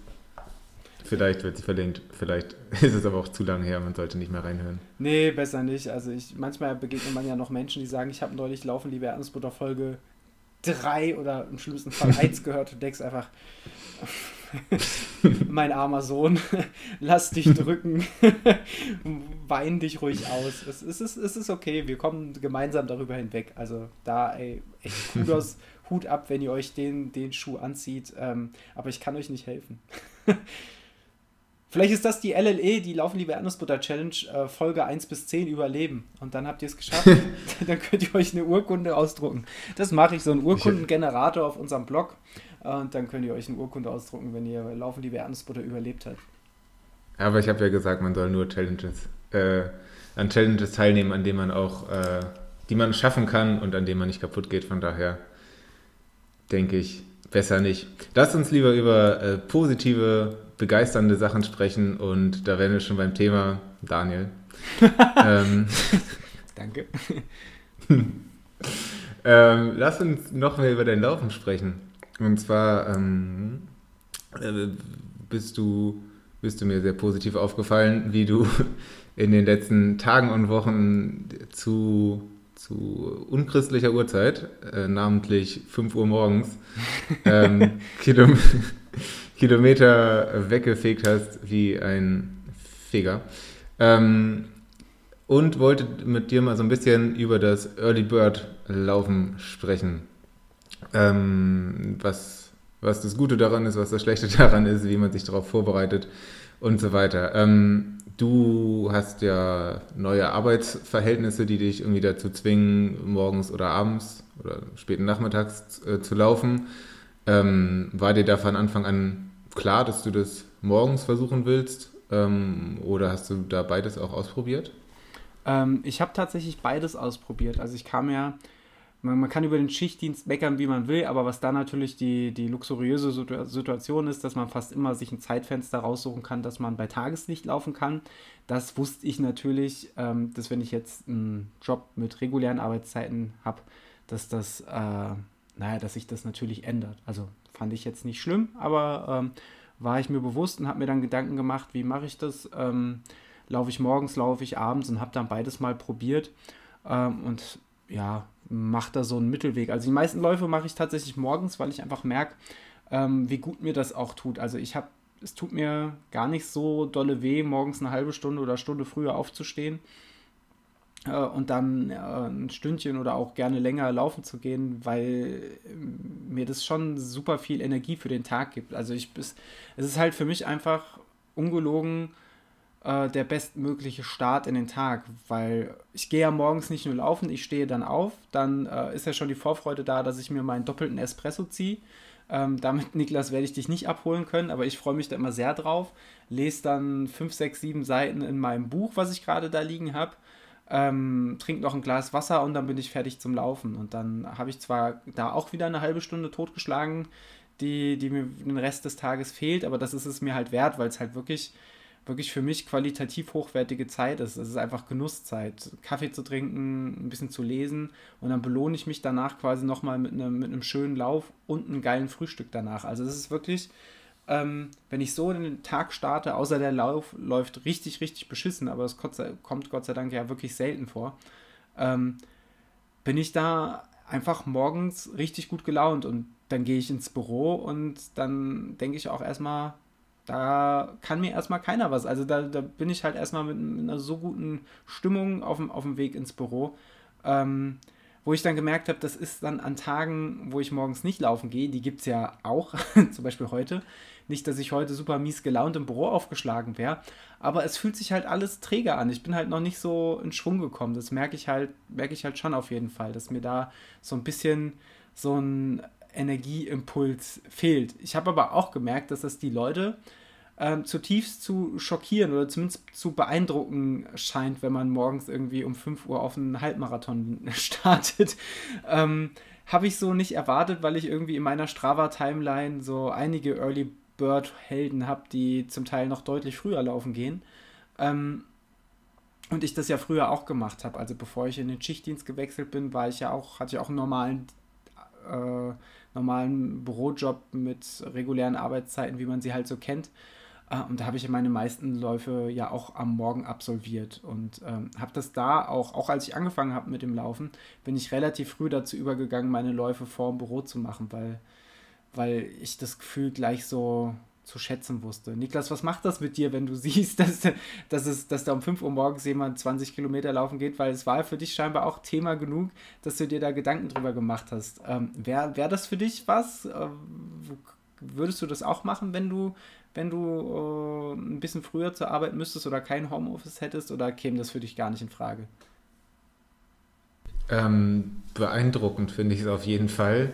Vielleicht wird sie verlinkt, vielleicht ist es aber auch zu lange her, man sollte nicht mehr reinhören. Nee, besser nicht. Also ich, manchmal begegnet man ja noch Menschen, die sagen, ich habe neulich Laufen, liebe Erdnussbutter Folge 3 oder im schlimmsten Fall 1 gehört und denkst einfach, mein armer Sohn, lass dich drücken, wein dich ruhig aus. Es, es, ist, es ist okay, wir kommen gemeinsam darüber hinweg. Also da, ey, echt Kudos, Hut ab, wenn ihr euch den, den Schuh anzieht. Ähm, aber ich kann euch nicht helfen. Vielleicht ist das die LLE, die Laufen liebe Erdnussbutter Challenge, äh, Folge 1 bis 10 überleben. Und dann habt ihr es geschafft. dann könnt ihr euch eine Urkunde ausdrucken. Das mache ich, so einen Urkundengenerator auf unserem Blog. Äh, und dann könnt ihr euch eine Urkunde ausdrucken, wenn ihr Laufen liebe Erdnussbutter überlebt habt. Aber ich habe ja gesagt, man soll nur Challenges, äh, an Challenges teilnehmen, an denen man auch, äh, die man schaffen kann und an denen man nicht kaputt geht. Von daher denke ich, besser nicht. Lasst uns lieber über äh, positive begeisternde Sachen sprechen und da wären wir schon beim Thema Daniel. ähm, Danke. ähm, lass uns noch mehr über dein Laufen sprechen. Und zwar ähm, äh, bist, du, bist du mir sehr positiv aufgefallen, wie du in den letzten Tagen und Wochen zu, zu unchristlicher Uhrzeit, äh, namentlich 5 Uhr morgens, ähm, Kilom Kilometer weggefegt hast wie ein Feger. Ähm, und wollte mit dir mal so ein bisschen über das Early Bird Laufen sprechen. Ähm, was, was das Gute daran ist, was das Schlechte daran ist, wie man sich darauf vorbereitet und so weiter. Ähm, du hast ja neue Arbeitsverhältnisse, die dich irgendwie dazu zwingen, morgens oder abends oder späten Nachmittags äh, zu laufen. Ähm, war dir da von Anfang an klar, dass du das morgens versuchen willst? Ähm, oder hast du da beides auch ausprobiert? Ähm, ich habe tatsächlich beides ausprobiert. Also ich kam ja, man, man, kann über den Schichtdienst meckern, wie man will, aber was da natürlich die, die luxuriöse Situation ist, dass man fast immer sich ein Zeitfenster raussuchen kann, dass man bei Tageslicht laufen kann. Das wusste ich natürlich, ähm, dass wenn ich jetzt einen Job mit regulären Arbeitszeiten habe, dass das, äh, naja, dass sich das natürlich ändert. Also fand ich jetzt nicht schlimm, aber ähm, war ich mir bewusst und habe mir dann Gedanken gemacht, wie mache ich das? Ähm, laufe ich morgens, laufe ich abends und habe dann beides mal probiert ähm, und ja, mache da so einen Mittelweg. Also die meisten Läufe mache ich tatsächlich morgens, weil ich einfach merke, ähm, wie gut mir das auch tut. Also ich habe, es tut mir gar nicht so dolle weh, morgens eine halbe Stunde oder Stunde früher aufzustehen und dann äh, ein Stündchen oder auch gerne länger laufen zu gehen, weil äh, mir das schon super viel Energie für den Tag gibt. Also ich, es ist halt für mich einfach ungelogen äh, der bestmögliche Start in den Tag, weil ich gehe ja morgens nicht nur laufen, ich stehe dann auf, dann äh, ist ja schon die Vorfreude da, dass ich mir meinen doppelten Espresso ziehe. Ähm, damit, Niklas, werde ich dich nicht abholen können, aber ich freue mich da immer sehr drauf. Lese dann 5, 6, 7 Seiten in meinem Buch, was ich gerade da liegen habe. Ähm, trinke noch ein Glas Wasser und dann bin ich fertig zum Laufen. Und dann habe ich zwar da auch wieder eine halbe Stunde totgeschlagen, die, die mir den Rest des Tages fehlt, aber das ist es mir halt wert, weil es halt wirklich wirklich für mich qualitativ hochwertige Zeit ist. Es ist einfach Genusszeit. Kaffee zu trinken, ein bisschen zu lesen und dann belohne ich mich danach quasi nochmal mit einem, mit einem schönen Lauf und einem geilen Frühstück danach. Also es ist wirklich, ähm, wenn ich so in den Tag starte, außer der Lauf läuft richtig, richtig beschissen, aber es kommt Gott sei Dank ja wirklich selten vor, ähm, bin ich da einfach morgens richtig gut gelaunt und dann gehe ich ins Büro und dann denke ich auch erstmal, da kann mir erstmal keiner was. Also da, da bin ich halt erstmal mit, mit einer so guten Stimmung auf dem, auf dem Weg ins Büro. Ähm, wo ich dann gemerkt habe, das ist dann an Tagen, wo ich morgens nicht laufen gehe, die gibt es ja auch, zum Beispiel heute. Nicht, dass ich heute super mies gelaunt im Büro aufgeschlagen wäre, aber es fühlt sich halt alles träger an. Ich bin halt noch nicht so in Schwung gekommen. Das merke ich halt, merke ich halt schon auf jeden Fall, dass mir da so ein bisschen so ein Energieimpuls fehlt. Ich habe aber auch gemerkt, dass das die Leute ähm, zutiefst zu schockieren oder zumindest zu beeindrucken scheint, wenn man morgens irgendwie um 5 Uhr auf einen Halbmarathon startet. Ähm, habe ich so nicht erwartet, weil ich irgendwie in meiner Strava-Timeline so einige Early Bird-Helden habe, die zum Teil noch deutlich früher laufen gehen. Ähm, und ich das ja früher auch gemacht habe. Also bevor ich in den Schichtdienst gewechselt bin, war ich ja auch, hatte ich auch einen normalen äh, normalen Bürojob mit regulären Arbeitszeiten, wie man sie halt so kennt. Äh, und da habe ich meine meisten Läufe ja auch am Morgen absolviert und ähm, habe das da auch, auch als ich angefangen habe mit dem Laufen, bin ich relativ früh dazu übergegangen, meine Läufe vor dem Büro zu machen, weil, weil ich das Gefühl gleich so zu schätzen wusste. Niklas, was macht das mit dir, wenn du siehst, dass, dass, es, dass da um 5 Uhr morgens jemand 20 Kilometer laufen geht? Weil es war für dich scheinbar auch Thema genug, dass du dir da Gedanken drüber gemacht hast. Ähm, Wäre wär das für dich was? Äh, würdest du das auch machen, wenn du, wenn du äh, ein bisschen früher zur Arbeit müsstest oder kein Homeoffice hättest oder käme das für dich gar nicht in Frage? Ähm, beeindruckend finde ich es auf jeden Fall.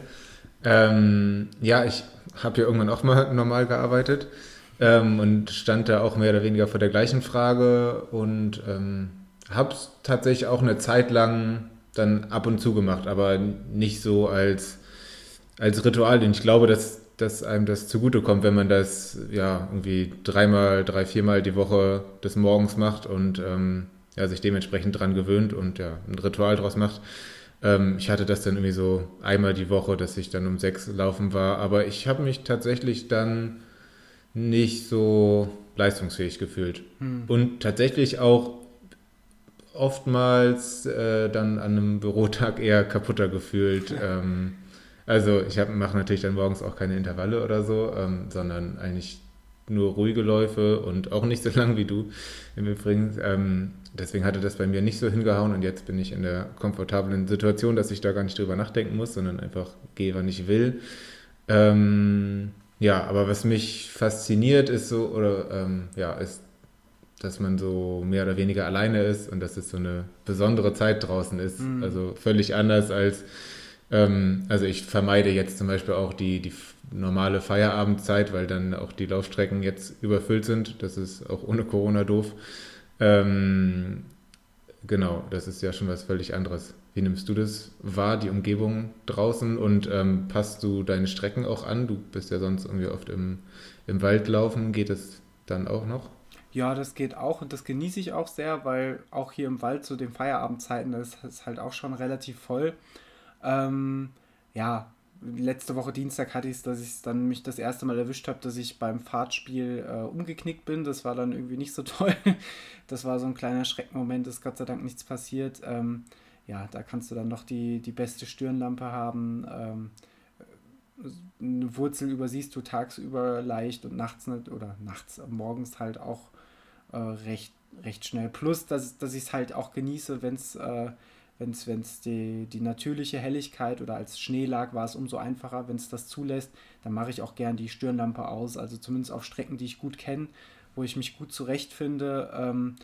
Ähm, ja, ich habe ja irgendwann auch mal normal gearbeitet ähm, und stand da auch mehr oder weniger vor der gleichen Frage und ähm, habe es tatsächlich auch eine Zeit lang dann ab und zu gemacht, aber nicht so als, als Ritual. Denn ich glaube, dass, dass einem das zugutekommt, wenn man das ja irgendwie dreimal, drei, viermal die Woche des Morgens macht und ähm, ja, sich dementsprechend dran gewöhnt und ja, ein Ritual draus macht. Ähm, ich hatte das dann irgendwie so einmal die Woche, dass ich dann um sechs laufen war, aber ich habe mich tatsächlich dann nicht so leistungsfähig gefühlt. Hm. Und tatsächlich auch oftmals äh, dann an einem Bürotag eher kaputter gefühlt. ähm, also ich mache natürlich dann morgens auch keine Intervalle oder so, ähm, sondern eigentlich nur ruhige Läufe und auch nicht so lang wie du im Übrigen. Ähm, deswegen hatte das bei mir nicht so hingehauen und jetzt bin ich in der komfortablen Situation, dass ich da gar nicht drüber nachdenken muss, sondern einfach gehe, wann ich will. Ähm, ja, aber was mich fasziniert ist so, oder ähm, ja, ist, dass man so mehr oder weniger alleine ist und dass es so eine besondere Zeit draußen ist. Mhm. Also völlig anders als, ähm, also ich vermeide jetzt zum Beispiel auch die, die normale Feierabendzeit, weil dann auch die Laufstrecken jetzt überfüllt sind. Das ist auch ohne Corona doof. Ähm, genau, das ist ja schon was völlig anderes. Wie nimmst du das wahr, die Umgebung draußen und ähm, passt du deine Strecken auch an? Du bist ja sonst irgendwie oft im, im Wald laufen. Geht es dann auch noch? Ja, das geht auch und das genieße ich auch sehr, weil auch hier im Wald zu den Feierabendzeiten ist es halt auch schon relativ voll. Ähm, ja, letzte Woche Dienstag hatte ich es, dass ich dann mich das erste Mal erwischt habe, dass ich beim Fahrtspiel äh, umgeknickt bin. Das war dann irgendwie nicht so toll. Das war so ein kleiner Schreckmoment, ist Gott sei Dank nichts passiert. Ähm, ja, da kannst du dann noch die, die beste Stirnlampe haben. Ähm, eine Wurzel übersiehst du tagsüber leicht und nachts nicht, oder nachts, morgens halt auch äh, recht, recht schnell. Plus, dass, dass ich es halt auch genieße, wenn es äh, wenn's, wenn's die, die natürliche Helligkeit oder als Schnee lag, war es umso einfacher. Wenn es das zulässt, dann mache ich auch gern die Stirnlampe aus. Also zumindest auf Strecken, die ich gut kenne, wo ich mich gut zurechtfinde. Ähm,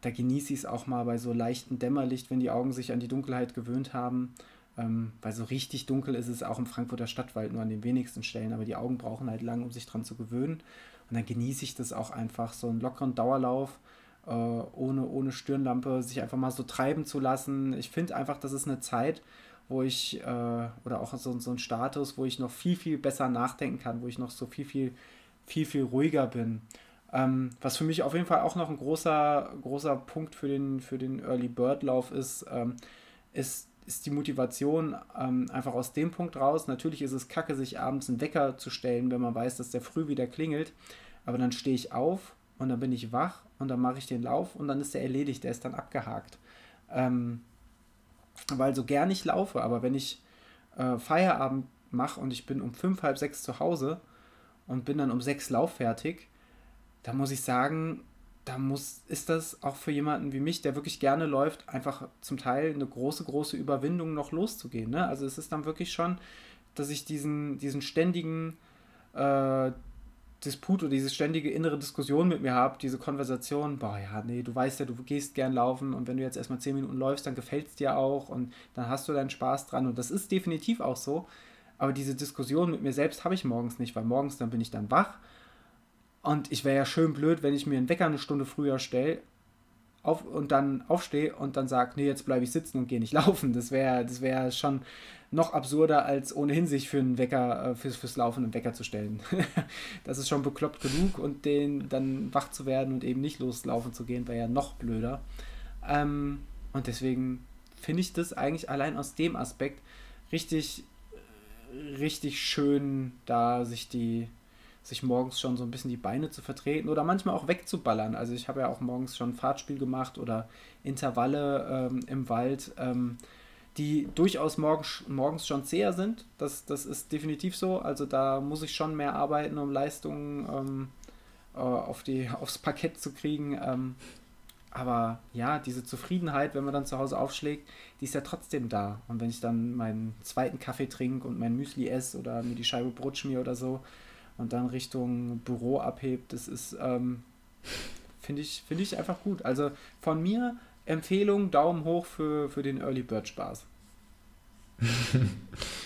da genieße ich es auch mal bei so leichtem Dämmerlicht, wenn die Augen sich an die Dunkelheit gewöhnt haben. Ähm, weil so richtig dunkel ist es auch im Frankfurter Stadtwald nur an den wenigsten Stellen, aber die Augen brauchen halt lang, um sich dran zu gewöhnen. Und dann genieße ich das auch einfach, so einen lockeren Dauerlauf, äh, ohne, ohne Stirnlampe, sich einfach mal so treiben zu lassen. Ich finde einfach, das ist eine Zeit, wo ich, äh, oder auch so, so ein Status, wo ich noch viel, viel besser nachdenken kann, wo ich noch so viel, viel, viel, viel ruhiger bin. Ähm, was für mich auf jeden Fall auch noch ein großer, großer Punkt für den, für den Early Bird Lauf ist, ähm, ist, ist die Motivation ähm, einfach aus dem Punkt raus. Natürlich ist es kacke, sich abends einen Wecker zu stellen, wenn man weiß, dass der früh wieder klingelt. Aber dann stehe ich auf und dann bin ich wach und dann mache ich den Lauf und dann ist der erledigt, der ist dann abgehakt. Ähm, weil so gern ich laufe, aber wenn ich äh, Feierabend mache und ich bin um fünf, halb sechs zu Hause und bin dann um sechs lauffertig, da muss ich sagen, da muss, ist das auch für jemanden wie mich, der wirklich gerne läuft, einfach zum Teil eine große, große Überwindung noch loszugehen. Ne? Also es ist dann wirklich schon, dass ich diesen, diesen ständigen äh, Disput oder diese ständige innere Diskussion mit mir habe, diese Konversation, boah, ja, nee, du weißt ja, du gehst gern laufen und wenn du jetzt erstmal zehn Minuten läufst, dann gefällt es dir auch und dann hast du deinen Spaß dran und das ist definitiv auch so. Aber diese Diskussion mit mir selbst habe ich morgens nicht, weil morgens dann bin ich dann wach und ich wäre ja schön blöd, wenn ich mir einen Wecker eine Stunde früher stelle auf, und dann aufstehe und dann sage, nee, jetzt bleibe ich sitzen und gehe nicht laufen. Das wäre das wär schon noch absurder, als ohnehin sich für einen Wecker, äh, fürs, fürs Laufen einen Wecker zu stellen. das ist schon bekloppt genug und den dann wach zu werden und eben nicht loslaufen zu gehen, wäre ja noch blöder. Ähm, und deswegen finde ich das eigentlich allein aus dem Aspekt richtig, richtig schön, da sich die, sich morgens schon so ein bisschen die Beine zu vertreten oder manchmal auch wegzuballern. Also ich habe ja auch morgens schon Fahrtspiel gemacht oder Intervalle ähm, im Wald, ähm, die durchaus morgens, morgens schon zäher sind. Das, das ist definitiv so. Also da muss ich schon mehr arbeiten, um Leistungen ähm, äh, auf die, aufs Parkett zu kriegen. Ähm, aber ja, diese Zufriedenheit, wenn man dann zu Hause aufschlägt, die ist ja trotzdem da. Und wenn ich dann meinen zweiten Kaffee trinke und mein Müsli esse oder mir die Scheibe Brot schmier oder so, und dann Richtung Büro abhebt. Das ist, ähm, finde ich, find ich einfach gut. Also von mir Empfehlung, Daumen hoch für, für den Early Bird Spaß.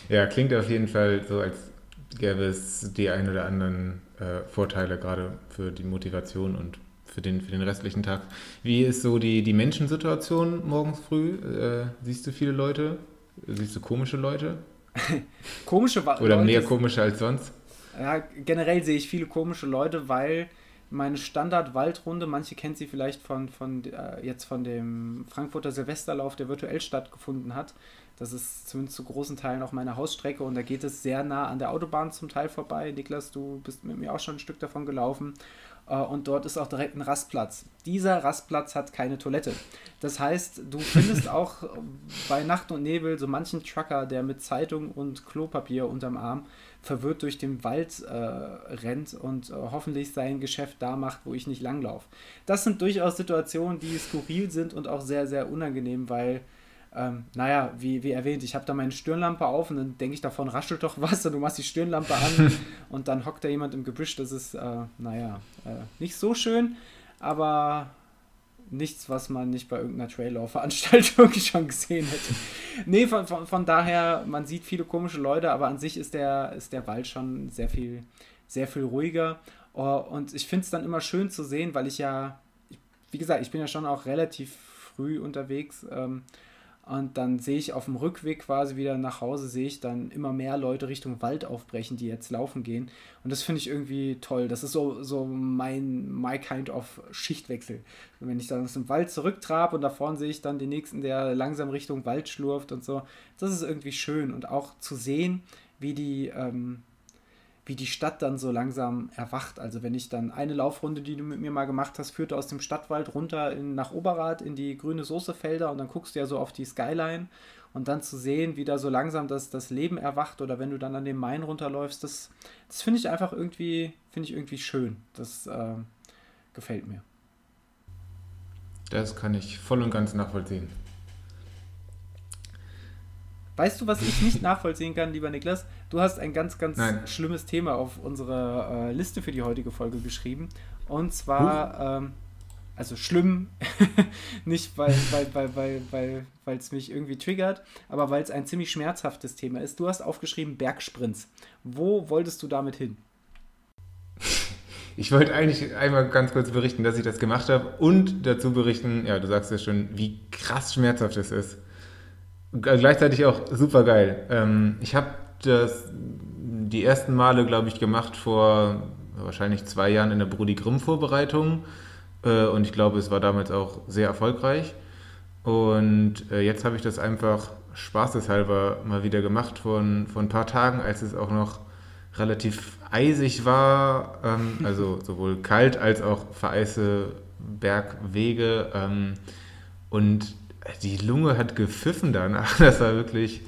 ja, klingt auf jeden Fall so, als gäbe es die ein oder anderen äh, Vorteile, gerade für die Motivation und für den, für den restlichen Tag. Wie ist so die, die Menschensituation morgens früh? Äh, siehst du viele Leute? Siehst du komische Leute? komische Leute. Oder mehr komische als sonst? Ja, generell sehe ich viele komische Leute, weil meine Standard-Waldrunde, manche kennt sie vielleicht von, von äh, jetzt von dem Frankfurter Silvesterlauf, der virtuell stattgefunden hat. Das ist zumindest zu großen Teilen auch meine Hausstrecke und da geht es sehr nah an der Autobahn zum Teil vorbei. Niklas, du bist mit mir auch schon ein Stück davon gelaufen. Äh, und dort ist auch direkt ein Rastplatz. Dieser Rastplatz hat keine Toilette. Das heißt, du findest auch bei Nacht und Nebel so manchen Trucker, der mit Zeitung und Klopapier unterm Arm verwirrt durch den Wald äh, rennt und äh, hoffentlich sein Geschäft da macht, wo ich nicht langlaufe. Das sind durchaus Situationen, die skurril sind und auch sehr, sehr unangenehm, weil, ähm, naja, wie, wie erwähnt, ich habe da meine Stirnlampe auf und dann denke ich, davon raschelt doch was und du machst die Stirnlampe an und dann hockt da jemand im Gebüsch. Das ist, äh, naja, äh, nicht so schön, aber nichts, was man nicht bei irgendeiner Trailer-Veranstaltung schon gesehen hätte. Nee, von, von, von, daher, man sieht viele komische Leute, aber an sich ist der, ist der Wald schon sehr viel, sehr viel ruhiger. Oh, und ich finde es dann immer schön zu sehen, weil ich ja, wie gesagt, ich bin ja schon auch relativ früh unterwegs. Ähm, und dann sehe ich auf dem Rückweg quasi wieder nach Hause, sehe ich dann immer mehr Leute Richtung Wald aufbrechen, die jetzt laufen gehen. Und das finde ich irgendwie toll. Das ist so, so mein my kind of Schichtwechsel. Wenn ich dann aus dem Wald zurücktrabe und da vorne sehe ich dann den nächsten, der langsam Richtung Wald schlurft und so, das ist irgendwie schön. Und auch zu sehen, wie die, ähm, wie die Stadt dann so langsam erwacht. Also wenn ich dann eine Laufrunde, die du mit mir mal gemacht hast, führte aus dem Stadtwald runter in, nach Oberrad in die grüne Soßefelder und dann guckst du ja so auf die Skyline und dann zu sehen, wie da so langsam das, das Leben erwacht oder wenn du dann an dem Main runterläufst, das, das finde ich einfach irgendwie, finde ich irgendwie schön. Das äh, gefällt mir. Das kann ich voll und ganz nachvollziehen. Weißt du, was ich nicht nachvollziehen kann, lieber Niklas? Du hast ein ganz, ganz Nein. schlimmes Thema auf unsere äh, Liste für die heutige Folge geschrieben. Und zwar, ähm, also schlimm, nicht weil es weil, weil, weil, weil, weil, mich irgendwie triggert, aber weil es ein ziemlich schmerzhaftes Thema ist. Du hast aufgeschrieben Bergsprints. Wo wolltest du damit hin? Ich wollte eigentlich einmal ganz kurz berichten, dass ich das gemacht habe und dazu berichten, ja, du sagst ja schon, wie krass schmerzhaft es ist. Gleichzeitig auch super geil. Ähm, ich habe das die ersten Male, glaube ich, gemacht vor wahrscheinlich zwei Jahren in der Brudi Grimm Vorbereitung. Äh, und ich glaube, es war damals auch sehr erfolgreich. Und äh, jetzt habe ich das einfach spaßeshalber mal wieder gemacht vor, vor ein paar Tagen, als es auch noch relativ eisig war. Ähm, also sowohl kalt als auch vereiste Bergwege. Ähm, und die Lunge hat gepfiffen danach. Das war wirklich,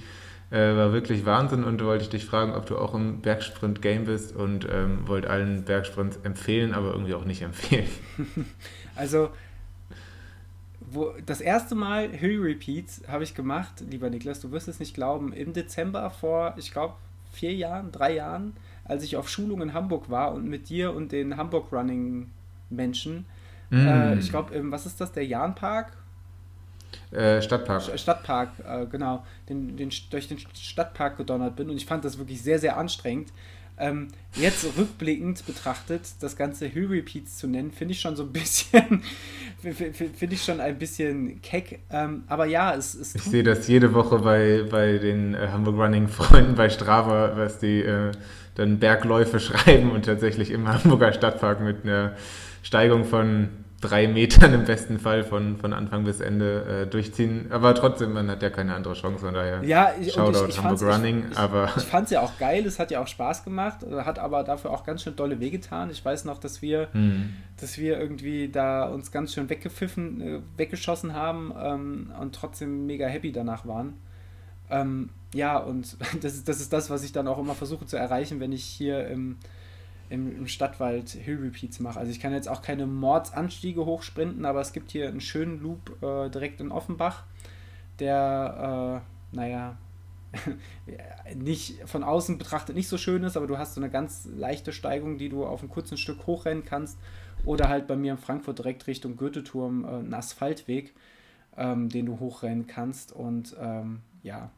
äh, war wirklich Wahnsinn und wollte ich dich fragen, ob du auch im Bergsprint-Game bist und ähm, wollte allen Bergsprints empfehlen, aber irgendwie auch nicht empfehlen. Also, wo, das erste Mal Hill Repeats habe ich gemacht, lieber Niklas, du wirst es nicht glauben, im Dezember vor, ich glaube, vier Jahren, drei Jahren, als ich auf Schulung in Hamburg war und mit dir und den Hamburg Running Menschen, mm. äh, ich glaube, was ist das, der Jahnpark? Äh, Stadtpark. Stadtpark, äh, genau, den, den, durch den Stadtpark gedonnert bin und ich fand das wirklich sehr, sehr anstrengend. Ähm, jetzt rückblickend betrachtet, das ganze Hill Repeats zu nennen, finde ich schon so ein bisschen, finde ich schon ein bisschen keck. Ähm, aber ja, es ist. Ich sehe das jede Woche bei, bei den äh, Hamburg Running Freunden bei Strava, was die äh, dann Bergläufe schreiben und tatsächlich im Hamburger Stadtpark mit einer Steigung von drei Metern im besten Fall von, von Anfang bis Ende äh, durchziehen. Aber trotzdem, man hat ja keine andere Chance, von daher ja, ich, Shoutout ich, ich Hamburg Running. Ich, aber ich fand es ja auch geil, es hat ja auch Spaß gemacht, hat aber dafür auch ganz schön dolle wehgetan. Ich weiß noch, dass wir, hm. dass wir irgendwie da uns ganz schön weggepfiffen, äh, weggeschossen haben ähm, und trotzdem mega happy danach waren. Ähm, ja, und das ist, das ist das, was ich dann auch immer versuche zu erreichen, wenn ich hier im im, im Stadtwald Hill Repeats mache. Also ich kann jetzt auch keine Mordsanstiege hochsprinten, aber es gibt hier einen schönen Loop äh, direkt in Offenbach, der, äh, naja, nicht von außen betrachtet nicht so schön ist, aber du hast so eine ganz leichte Steigung, die du auf einem kurzen Stück hochrennen kannst. Oder halt bei mir in Frankfurt direkt Richtung Goetheturm äh, einen Asphaltweg, ähm, den du hochrennen kannst. Und ähm, ja,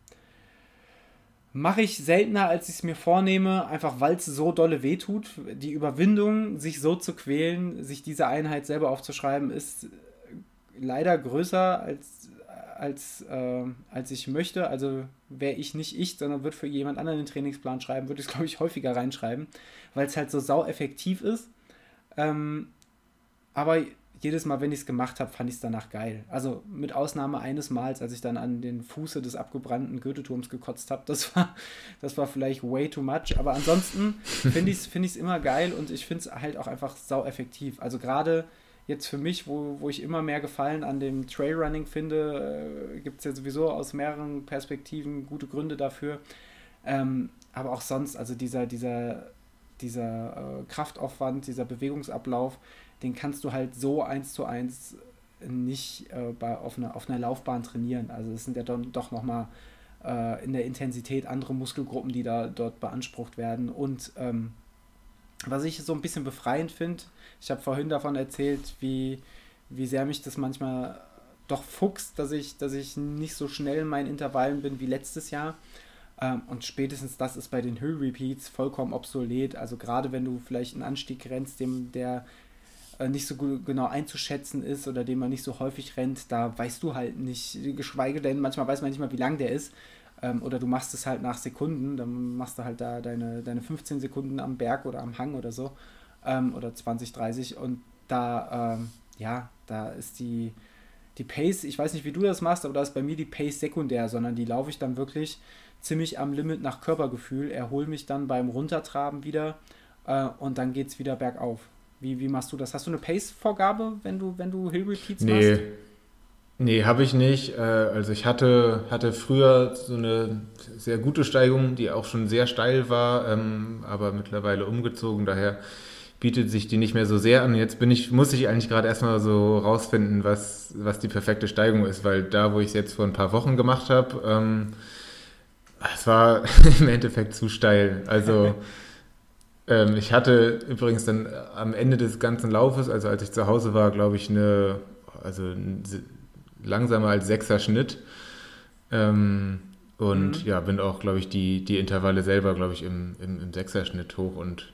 Mache ich seltener, als ich es mir vornehme, einfach weil es so dolle wehtut. Die Überwindung, sich so zu quälen, sich diese Einheit selber aufzuschreiben, ist leider größer als, als, äh, als ich möchte. Also wäre ich nicht ich, sondern würde für jemand anderen den Trainingsplan schreiben, würde ich es, glaube ich, häufiger reinschreiben, weil es halt so sau effektiv ist. Ähm, aber jedes Mal, wenn ich es gemacht habe, fand ich es danach geil. Also mit Ausnahme eines Mals, als ich dann an den Fuße des abgebrannten Goetheturms gekotzt habe, das war, das war vielleicht way too much. Aber ansonsten finde ich es find immer geil und ich finde es halt auch einfach sau effektiv. Also gerade jetzt für mich, wo, wo ich immer mehr Gefallen an dem Trailrunning finde, äh, gibt es ja sowieso aus mehreren Perspektiven gute Gründe dafür. Ähm, aber auch sonst, also dieser, dieser, dieser äh, Kraftaufwand, dieser Bewegungsablauf, den kannst du halt so eins zu eins nicht äh, bei, auf, einer, auf einer Laufbahn trainieren. Also es sind ja dann doch nochmal äh, in der Intensität andere Muskelgruppen, die da dort beansprucht werden. Und ähm, was ich so ein bisschen befreiend finde, ich habe vorhin davon erzählt, wie, wie sehr mich das manchmal doch fuchst, dass ich, dass ich nicht so schnell in meinen Intervallen bin wie letztes Jahr. Ähm, und spätestens das ist bei den Hill Repeats vollkommen obsolet. Also gerade wenn du vielleicht einen Anstieg rennst, dem der nicht so genau einzuschätzen ist oder den man nicht so häufig rennt, da weißt du halt nicht, geschweige denn, manchmal weiß man nicht mal, wie lang der ist. Ähm, oder du machst es halt nach Sekunden, dann machst du halt da deine, deine 15 Sekunden am Berg oder am Hang oder so. Ähm, oder 20, 30 und da, ähm, ja, da ist die, die Pace, ich weiß nicht, wie du das machst, aber da ist bei mir die Pace sekundär, sondern die laufe ich dann wirklich ziemlich am Limit nach Körpergefühl, erhole mich dann beim Runtertraben wieder äh, und dann geht es wieder bergauf. Wie, wie machst du das? Hast du eine Pace-Vorgabe, wenn du, wenn du Hill Repeats nee. machst? Nee, habe ich nicht. Äh, also ich hatte, hatte früher so eine sehr gute Steigung, die auch schon sehr steil war, ähm, aber mittlerweile umgezogen. Daher bietet sich die nicht mehr so sehr an. Jetzt bin ich, muss ich eigentlich gerade erstmal so rausfinden, was, was die perfekte Steigung ist, weil da, wo ich es jetzt vor ein paar Wochen gemacht habe, ähm, es war im Endeffekt zu steil. Also ähm, ich hatte übrigens dann am Ende des ganzen Laufes, also als ich zu Hause war, glaube ich, eine, also langsamer als sechser Schnitt. Ähm, und mhm. ja, bin auch, glaube ich, die, die Intervalle selber, glaube ich, im, im, im Sechserschnitt hoch und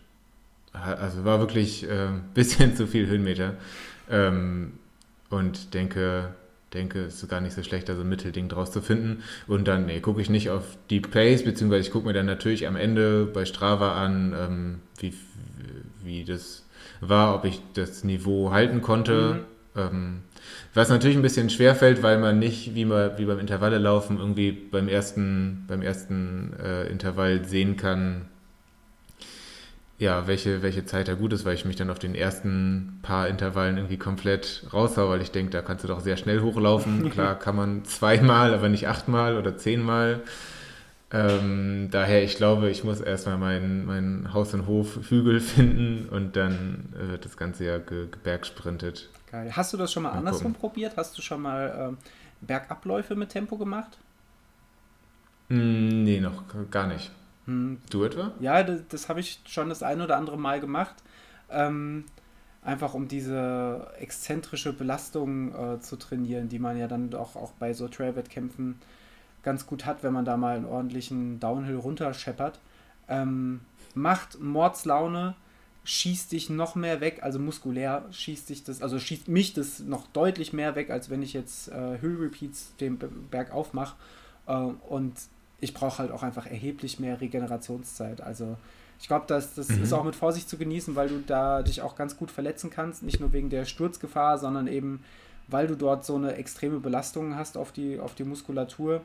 also war wirklich ein äh, bisschen zu viel Höhenmeter. Ähm, und denke, denke, es ist gar nicht so schlecht, da so ein Mittelding draus zu finden. Und dann, nee, gucke ich nicht auf die Pace, beziehungsweise ich gucke mir dann natürlich am Ende bei Strava an, ähm, wie, wie das war, ob ich das Niveau halten konnte. Mhm. Ähm, was natürlich ein bisschen schwer fällt, weil man nicht, wie, man, wie beim Intervalle laufen, irgendwie beim ersten, beim ersten äh, Intervall sehen kann, ja, welche, welche Zeit da gut ist, weil ich mich dann auf den ersten paar Intervallen irgendwie komplett raushau, weil ich denke, da kannst du doch sehr schnell hochlaufen. Klar kann man zweimal, aber nicht achtmal oder zehnmal. Ähm, daher, ich glaube, ich muss erstmal meinen mein Haus- und Hof-Hügel finden und dann wird das Ganze ja ge gebergsprintet. Geil. Hast du das schon mal, mal andersrum gucken. probiert? Hast du schon mal ähm, Bergabläufe mit Tempo gemacht? Mm, nee, noch gar nicht. Hm. Du etwa? Ja, das, das habe ich schon das ein oder andere Mal gemacht. Ähm, einfach um diese exzentrische Belastung äh, zu trainieren, die man ja dann doch auch bei so Trail-Wettkämpfen ganz gut hat, wenn man da mal einen ordentlichen Downhill runterscheppert. Ähm, macht Mordslaune, schießt dich noch mehr weg, also muskulär schießt dich das, also schießt mich das noch deutlich mehr weg, als wenn ich jetzt äh, Hill Repeats den Berg aufmache. Äh, und ich brauche halt auch einfach erheblich mehr Regenerationszeit. Also ich glaube, das, das mhm. ist auch mit Vorsicht zu genießen, weil du da dich auch ganz gut verletzen kannst. Nicht nur wegen der Sturzgefahr, sondern eben, weil du dort so eine extreme Belastung hast auf die, auf die Muskulatur.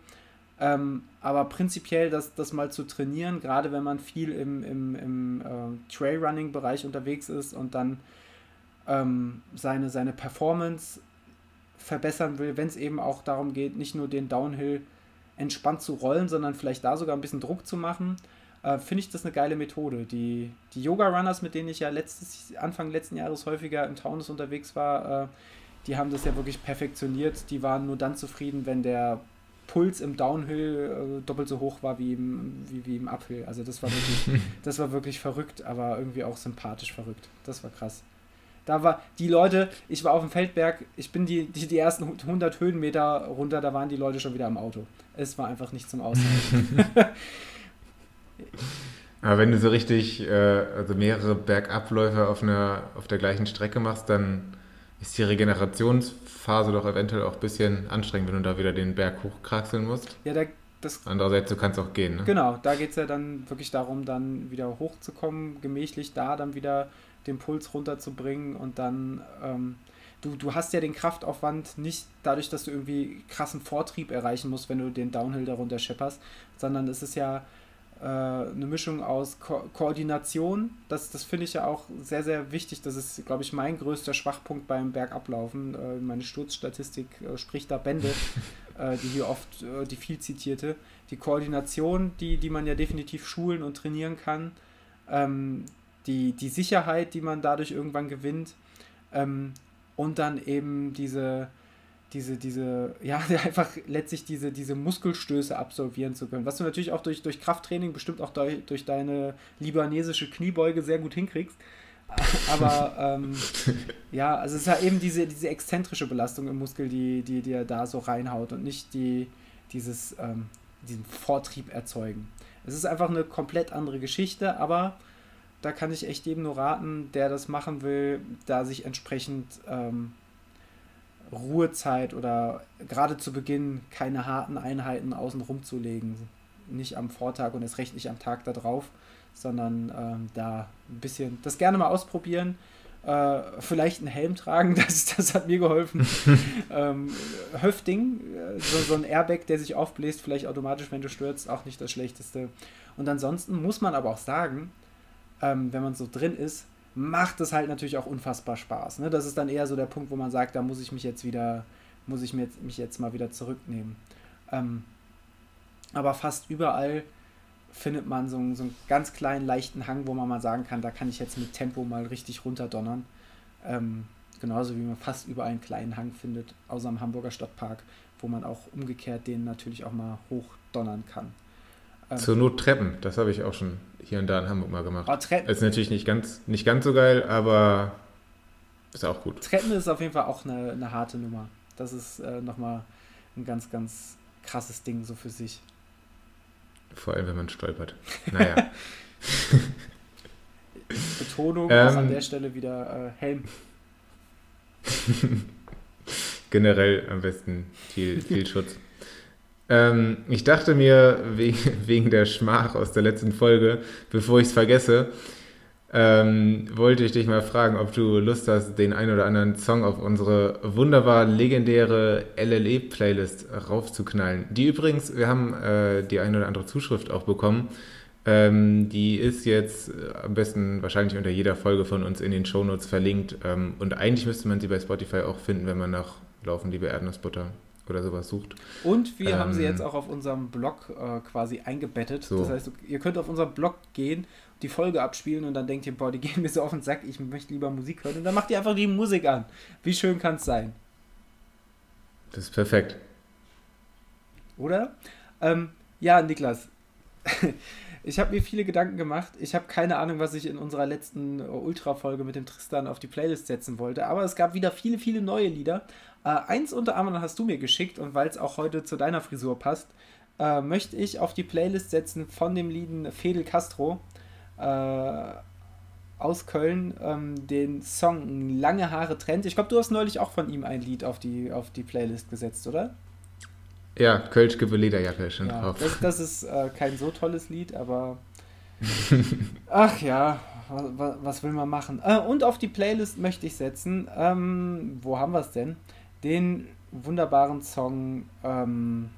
Ähm, aber prinzipiell das, das mal zu trainieren, gerade wenn man viel im, im, im äh, Trailrunning-Bereich unterwegs ist und dann ähm, seine, seine Performance verbessern will, wenn es eben auch darum geht, nicht nur den Downhill entspannt zu rollen, sondern vielleicht da sogar ein bisschen Druck zu machen, äh, finde ich das eine geile Methode. Die, die Yoga-Runners, mit denen ich ja letztes, Anfang letzten Jahres häufiger im Taunus unterwegs war, äh, die haben das ja wirklich perfektioniert. Die waren nur dann zufrieden, wenn der Puls im Downhill äh, doppelt so hoch war wie im, wie, wie im Uphill. Also das war wirklich, das war wirklich verrückt, aber irgendwie auch sympathisch verrückt. Das war krass. Da war die Leute, ich war auf dem Feldberg, ich bin die, die, die ersten 100 Höhenmeter runter, da waren die Leute schon wieder am Auto. Es war einfach nicht zum Aushalten. Aber wenn du so richtig, äh, also mehrere Bergabläufe auf, einer, auf der gleichen Strecke machst, dann ist die Regenerationsphase doch eventuell auch ein bisschen anstrengend, wenn du da wieder den Berg hochkraxeln musst. Ja, da, das. Andererseits, du kannst auch gehen, ne? Genau, da geht es ja dann wirklich darum, dann wieder hochzukommen, gemächlich da dann wieder den Puls runterzubringen und dann, ähm, du, du hast ja den Kraftaufwand nicht dadurch, dass du irgendwie krassen Vortrieb erreichen musst, wenn du den Downhill darunter schepperst, sondern es ist ja äh, eine Mischung aus Ko Koordination, das, das finde ich ja auch sehr, sehr wichtig, das ist, glaube ich, mein größter Schwachpunkt beim Bergablaufen, äh, meine Sturzstatistik äh, spricht da Bände, die hier oft, die viel zitierte, die Koordination, die, die man ja definitiv schulen und trainieren kann, ähm, die, die Sicherheit, die man dadurch irgendwann gewinnt ähm, und dann eben diese, diese, diese, ja, einfach letztlich diese, diese Muskelstöße absolvieren zu können. Was du natürlich auch durch, durch Krafttraining, bestimmt auch durch, durch deine libanesische Kniebeuge sehr gut hinkriegst. Aber ähm, ja, also es ist ja eben diese, diese exzentrische Belastung im Muskel, die, die dir da so reinhaut und nicht die, dieses, ähm, diesen Vortrieb erzeugen. Es ist einfach eine komplett andere Geschichte, aber da kann ich echt jedem nur raten, der das machen will, da sich entsprechend ähm, Ruhezeit oder gerade zu Beginn keine harten Einheiten außen rum zu legen. Nicht am Vortag und erst recht nicht am Tag darauf, sondern ähm, da ein bisschen das gerne mal ausprobieren. Äh, vielleicht einen Helm tragen, das, das hat mir geholfen. ähm, Höfting, äh, so, so ein Airbag, der sich aufbläst, vielleicht automatisch, wenn du stürzt, auch nicht das Schlechteste. Und ansonsten muss man aber auch sagen, ähm, wenn man so drin ist, macht es halt natürlich auch unfassbar Spaß. Ne? Das ist dann eher so der Punkt, wo man sagt, da muss ich mich jetzt wieder, muss ich mich jetzt mal wieder zurücknehmen. Ähm, aber fast überall findet man so, so einen ganz kleinen, leichten Hang, wo man mal sagen kann, da kann ich jetzt mit Tempo mal richtig runterdonnern. Ähm, genauso wie man fast überall einen kleinen Hang findet, außer am Hamburger Stadtpark, wo man auch umgekehrt den natürlich auch mal hochdonnern kann. Ähm, Zur Not Treppen, das habe ich auch schon hier und da in Hamburg mal gemacht. Oh, Treppen. Ist natürlich nicht ganz, nicht ganz so geil, aber ist auch gut. Treppen ist auf jeden Fall auch eine, eine harte Nummer. Das ist äh, nochmal ein ganz, ganz krasses Ding so für sich. Vor allem, wenn man stolpert. Naja. Betonung ähm, auch an der Stelle wieder äh, Helm. Generell am besten viel, viel Schutz. Ähm, ich dachte mir wegen, der Schmach aus der letzten Folge, bevor ich es vergesse, ähm, wollte ich dich mal fragen, ob du Lust hast, den ein oder anderen Song auf unsere wunderbar legendäre LLE-Playlist raufzuknallen. Die übrigens, wir haben äh, die ein oder andere Zuschrift auch bekommen. Ähm, die ist jetzt am besten wahrscheinlich unter jeder Folge von uns in den Shownotes verlinkt. Ähm, und eigentlich müsste man sie bei Spotify auch finden, wenn man nach Laufen, liebe Erdnussbutter oder sowas sucht. Und wir ähm, haben sie ähm, jetzt auch auf unserem Blog äh, quasi eingebettet. So. Das heißt, ihr könnt auf unseren Blog gehen, die Folge abspielen und dann denkt ihr, boah, die gehen mir so auf den Sack, ich möchte lieber Musik hören. Und dann macht ihr einfach die Musik an. Wie schön kann es sein? Das ist perfekt. Oder? Ähm, ja, Niklas. ich habe mir viele Gedanken gemacht. Ich habe keine Ahnung, was ich in unserer letzten Ultra-Folge mit dem Tristan auf die Playlist setzen wollte. Aber es gab wieder viele, viele neue Lieder. Äh, eins unter anderem hast du mir geschickt und weil es auch heute zu deiner Frisur passt, äh, möchte ich auf die Playlist setzen von dem Lieden Fedel Castro äh, aus Köln ähm, den Song Lange Haare trennt. Ich glaube, du hast neulich auch von ihm ein Lied auf die, auf die Playlist gesetzt, oder? Ja, Kölsch gebe Lederjacke schon ja, drauf. Das, das ist äh, kein so tolles Lied, aber ach ja, was, was, will man machen? Äh, und auf die Playlist möchte ich setzen, ähm, wo haben wir es denn? Den wunderbaren Song ähm,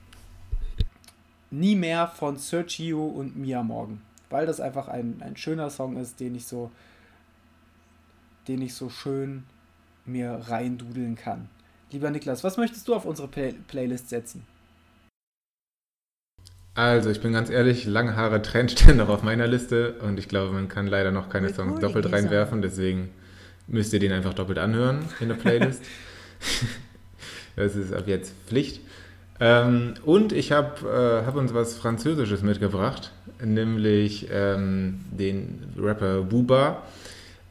Nie mehr von Sergio und Mia Morgan. Weil das einfach ein, ein schöner Song ist, den ich so, den ich so schön mir reindudeln kann. Lieber Niklas, was möchtest du auf unsere Play Playlist setzen? Also, ich bin ganz ehrlich, lange Haare Trend stehen noch auf meiner Liste und ich glaube, man kann leider noch keine Songs doppelt reinwerfen, deswegen müsst ihr den einfach doppelt anhören in der Playlist. Das ist ab jetzt Pflicht. Ähm, und ich habe äh, hab uns was Französisches mitgebracht, nämlich ähm, den Rapper Buba,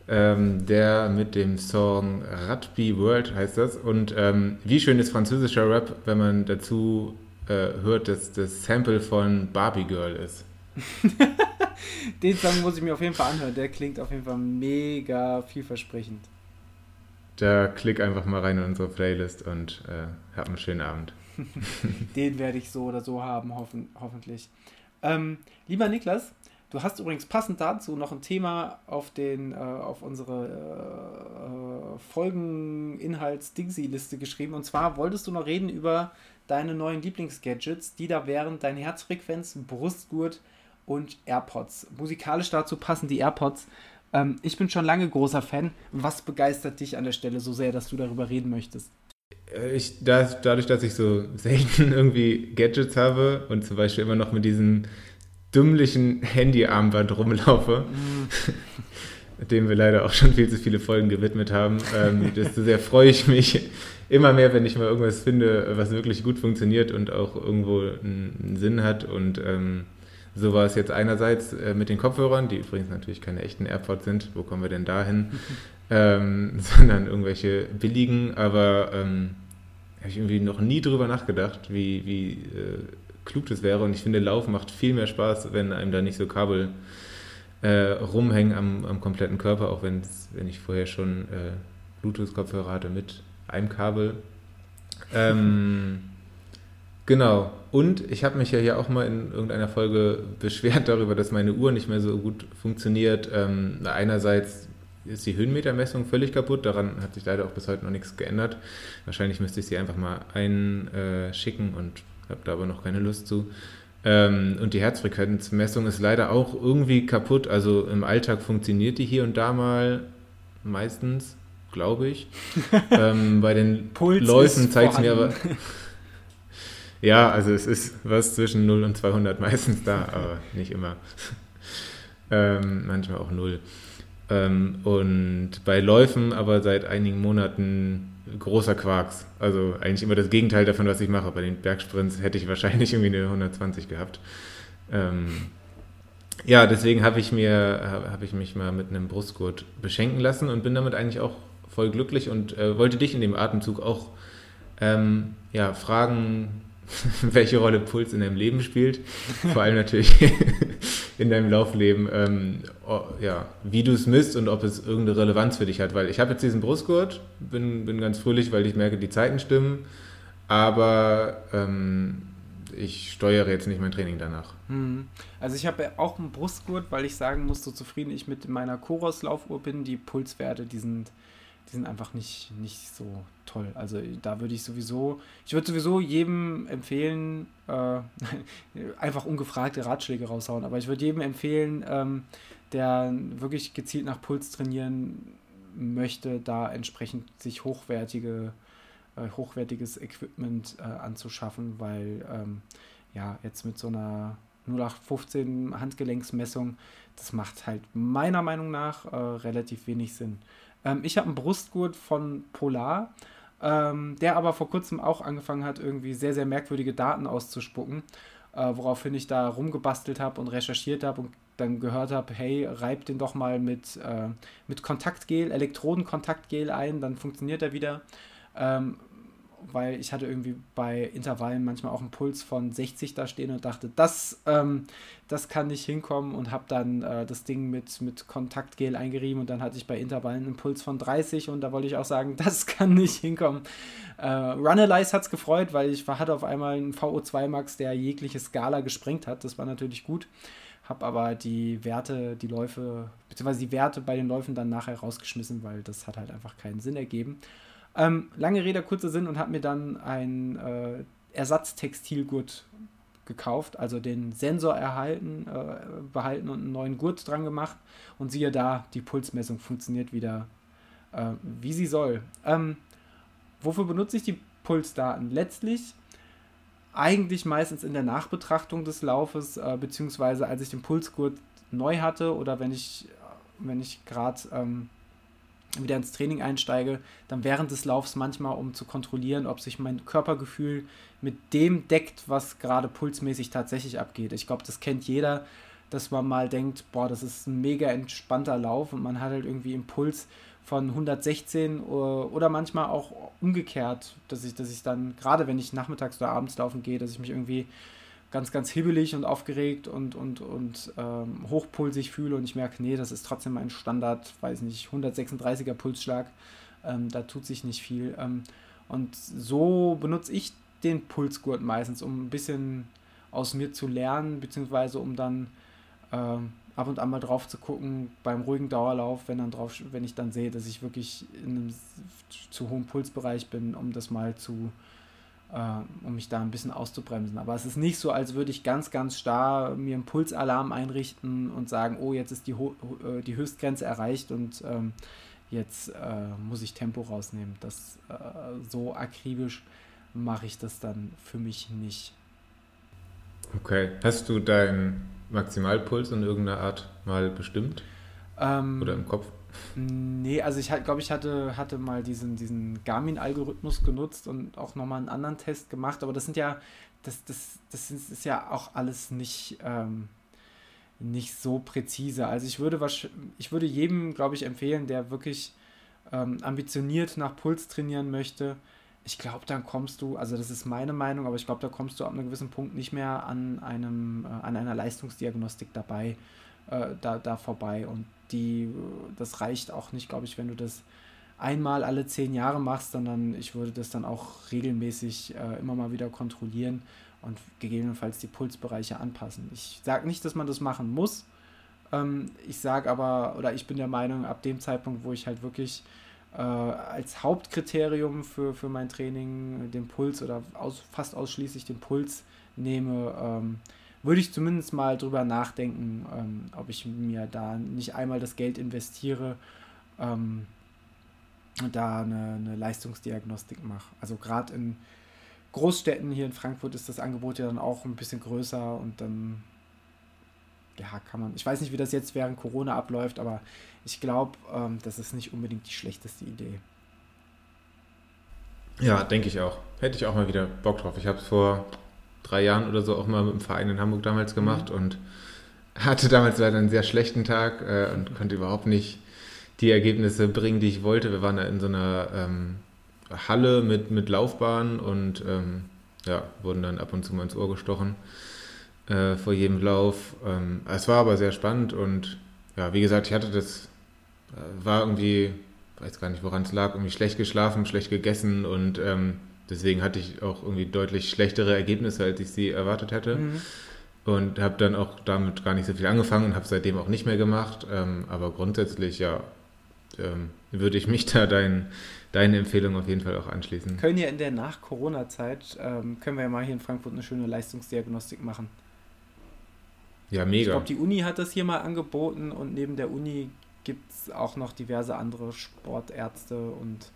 ähm, der mit dem Song Rugby World heißt das. Und ähm, wie schön ist französischer Rap, wenn man dazu äh, hört, dass das Sample von Barbie Girl ist. den Song muss ich mir auf jeden Fall anhören. Der klingt auf jeden Fall mega vielversprechend. Da klick einfach mal rein in unsere Playlist und äh, hab einen schönen Abend. Den werde ich so oder so haben, hoffen, hoffentlich. Ähm, lieber Niklas, du hast übrigens passend dazu noch ein Thema auf, den, äh, auf unsere äh, Folgeninhalts-Dingsy-Liste geschrieben. Und zwar wolltest du noch reden über deine neuen Lieblingsgadgets, die da wären deine Herzfrequenz, Brustgurt und AirPods. Musikalisch dazu passen die AirPods. Ähm, ich bin schon lange großer Fan. Was begeistert dich an der Stelle so sehr, dass du darüber reden möchtest? Äh, ich, das, dadurch, dass ich so selten irgendwie Gadgets habe und zum Beispiel immer noch mit diesem dümmlichen Handyarmband rumlaufe, mm. dem wir leider auch schon viel zu viele Folgen gewidmet haben, ähm, desto sehr freue ich mich immer mehr, wenn ich mal irgendwas finde, was wirklich gut funktioniert und auch irgendwo einen, einen Sinn hat und ähm, so war es jetzt einerseits äh, mit den Kopfhörern, die übrigens natürlich keine echten AirPods sind, wo kommen wir denn dahin, ähm, sondern irgendwelche billigen, aber ähm, habe ich irgendwie noch nie drüber nachgedacht, wie, wie äh, klug das wäre und ich finde, Lauf macht viel mehr Spaß, wenn einem da nicht so Kabel äh, rumhängen am, am kompletten Körper, auch wenn ich vorher schon äh, Bluetooth-Kopfhörer hatte mit einem Kabel. Ähm, genau. Und ich habe mich ja hier auch mal in irgendeiner Folge beschwert darüber, dass meine Uhr nicht mehr so gut funktioniert. Ähm, einerseits ist die Höhenmetermessung völlig kaputt, daran hat sich leider auch bis heute noch nichts geändert. Wahrscheinlich müsste ich sie einfach mal einschicken und habe da aber noch keine Lust zu. Ähm, und die Herzfrequenzmessung ist leider auch irgendwie kaputt. Also im Alltag funktioniert die hier und da mal meistens, glaube ich. ähm, bei den Puls Läufen zeigt es mir aber. ja, also es ist was zwischen 0 und 200 meistens da, aber nicht immer. ähm, manchmal auch 0. Ähm, und bei Läufen aber seit einigen Monaten großer Quarks. Also eigentlich immer das Gegenteil davon, was ich mache. Bei den Bergsprints hätte ich wahrscheinlich irgendwie eine 120 gehabt. Ähm, ja, deswegen habe ich habe ich mich mal mit einem Brustgurt beschenken lassen und bin damit eigentlich auch voll glücklich und äh, wollte dich in dem Atemzug auch ähm, ja, fragen, welche Rolle Puls in deinem Leben spielt. Vor allem natürlich in deinem Laufleben, ähm, oh, ja, wie du es misst und ob es irgendeine Relevanz für dich hat. Weil ich habe jetzt diesen Brustgurt, bin, bin ganz fröhlich, weil ich merke, die Zeiten stimmen, aber ähm, ich steuere jetzt nicht mein Training danach. Hm. Also ich habe auch einen Brustgurt, weil ich sagen muss, so zufrieden ich mit meiner Koros-Laufuhr bin, die Pulswerte, die sind die sind einfach nicht, nicht so toll. Also da würde ich sowieso, ich würde sowieso jedem empfehlen, äh, einfach ungefragte Ratschläge raushauen, aber ich würde jedem empfehlen, ähm, der wirklich gezielt nach Puls trainieren möchte, da entsprechend sich hochwertige, äh, hochwertiges Equipment äh, anzuschaffen, weil ähm, ja, jetzt mit so einer 0815 Handgelenksmessung, das macht halt meiner Meinung nach äh, relativ wenig Sinn. Ähm, ich habe einen Brustgurt von Polar, ähm, der aber vor kurzem auch angefangen hat, irgendwie sehr, sehr merkwürdige Daten auszuspucken, äh, woraufhin ich da rumgebastelt habe und recherchiert habe und dann gehört habe, hey, reib den doch mal mit, äh, mit Kontaktgel, Elektrodenkontaktgel ein, dann funktioniert er wieder. Ähm, weil ich hatte irgendwie bei Intervallen manchmal auch einen Puls von 60 da stehen und dachte, das, ähm, das kann nicht hinkommen und habe dann äh, das Ding mit, mit Kontaktgel eingerieben und dann hatte ich bei Intervallen einen Puls von 30 und da wollte ich auch sagen, das kann nicht hinkommen. Äh, Runalyze hat es gefreut, weil ich hatte auf einmal einen VO2 Max, der jegliche Skala gesprengt hat. Das war natürlich gut. Habe aber die Werte, die Läufe, beziehungsweise die Werte bei den Läufen dann nachher rausgeschmissen, weil das hat halt einfach keinen Sinn ergeben. Ähm, lange Rede, kurzer Sinn und habe mir dann ein äh, Ersatztextilgurt gekauft, also den Sensor erhalten, äh, behalten und einen neuen Gurt dran gemacht. Und siehe da, die Pulsmessung funktioniert wieder, äh, wie sie soll. Ähm, wofür benutze ich die Pulsdaten? Letztlich eigentlich meistens in der Nachbetrachtung des Laufes, äh, beziehungsweise als ich den Pulsgurt neu hatte oder wenn ich, wenn ich gerade ähm, wieder ins Training einsteige, dann während des Laufs manchmal, um zu kontrollieren, ob sich mein Körpergefühl mit dem deckt, was gerade pulsmäßig tatsächlich abgeht. Ich glaube, das kennt jeder, dass man mal denkt, boah, das ist ein mega entspannter Lauf und man hat halt irgendwie Impuls von 116 oder manchmal auch umgekehrt, dass ich, dass ich dann, gerade wenn ich nachmittags oder abends laufen gehe, dass ich mich irgendwie ganz, ganz hibbelig und aufgeregt und, und, und ähm, hochpulsig fühle und ich merke, nee, das ist trotzdem mein Standard, weiß nicht, 136er Pulsschlag, ähm, da tut sich nicht viel. Ähm, und so benutze ich den Pulsgurt meistens, um ein bisschen aus mir zu lernen, beziehungsweise um dann ähm, ab und an mal drauf zu gucken beim ruhigen Dauerlauf, wenn, dann drauf, wenn ich dann sehe, dass ich wirklich in einem zu hohen Pulsbereich bin, um das mal zu äh, um mich da ein bisschen auszubremsen. Aber es ist nicht so, als würde ich ganz, ganz starr mir einen Pulsalarm einrichten und sagen, oh, jetzt ist die, äh, die Höchstgrenze erreicht und ähm, jetzt äh, muss ich Tempo rausnehmen. Das äh, so akribisch mache ich das dann für mich nicht. Okay. Hast du deinen Maximalpuls in irgendeiner Art mal bestimmt? Ähm, Oder im Kopf? Nee, also ich glaube, ich hatte, hatte mal diesen, diesen Garmin-Algorithmus genutzt und auch nochmal einen anderen Test gemacht, aber das sind ja, das, das, das ist, ja auch alles nicht, ähm, nicht so präzise. Also ich würde, ich würde jedem, glaube ich, empfehlen, der wirklich ähm, ambitioniert nach Puls trainieren möchte, ich glaube, dann kommst du, also das ist meine Meinung, aber ich glaube, da kommst du ab einem gewissen Punkt nicht mehr an einem, äh, an einer Leistungsdiagnostik dabei äh, da, da vorbei. Und die, das reicht auch nicht, glaube ich, wenn du das einmal alle zehn Jahre machst, sondern ich würde das dann auch regelmäßig äh, immer mal wieder kontrollieren und gegebenenfalls die Pulsbereiche anpassen. Ich sage nicht, dass man das machen muss. Ähm, ich sage aber, oder ich bin der Meinung, ab dem Zeitpunkt, wo ich halt wirklich äh, als Hauptkriterium für, für mein Training den Puls oder aus, fast ausschließlich den Puls nehme, ähm, würde ich zumindest mal drüber nachdenken, ähm, ob ich mir da nicht einmal das Geld investiere ähm, und da eine, eine Leistungsdiagnostik mache. Also gerade in Großstädten hier in Frankfurt ist das Angebot ja dann auch ein bisschen größer und dann ja, kann man. Ich weiß nicht, wie das jetzt während Corona abläuft, aber ich glaube, ähm, das ist nicht unbedingt die schlechteste Idee. Ja, denke ich auch. Hätte ich auch mal wieder Bock drauf. Ich habe es vor drei Jahren oder so auch mal mit dem Verein in Hamburg damals gemacht mhm. und hatte damals leider einen sehr schlechten Tag äh, und konnte überhaupt nicht die Ergebnisse bringen, die ich wollte. Wir waren da in so einer ähm, Halle mit, mit Laufbahn und ähm, ja, wurden dann ab und zu mal ins Ohr gestochen äh, vor jedem Lauf. Ähm, es war aber sehr spannend und ja, wie gesagt, ich hatte das, äh, war irgendwie, weiß gar nicht, woran es lag, irgendwie schlecht geschlafen, schlecht gegessen und ähm, deswegen hatte ich auch irgendwie deutlich schlechtere Ergebnisse, als ich sie erwartet hätte. Mhm. Und habe dann auch damit gar nicht so viel angefangen und habe seitdem auch nicht mehr gemacht. Ähm, aber grundsätzlich, ja, ähm, würde ich mich da dein, deine Empfehlung auf jeden Fall auch anschließen. Können ja in der Nach-Corona-Zeit, ähm, können wir ja mal hier in Frankfurt eine schöne Leistungsdiagnostik machen. Ja, mega. Ich glaube, die Uni hat das hier mal angeboten und neben der Uni gibt es auch noch diverse andere Sportärzte und,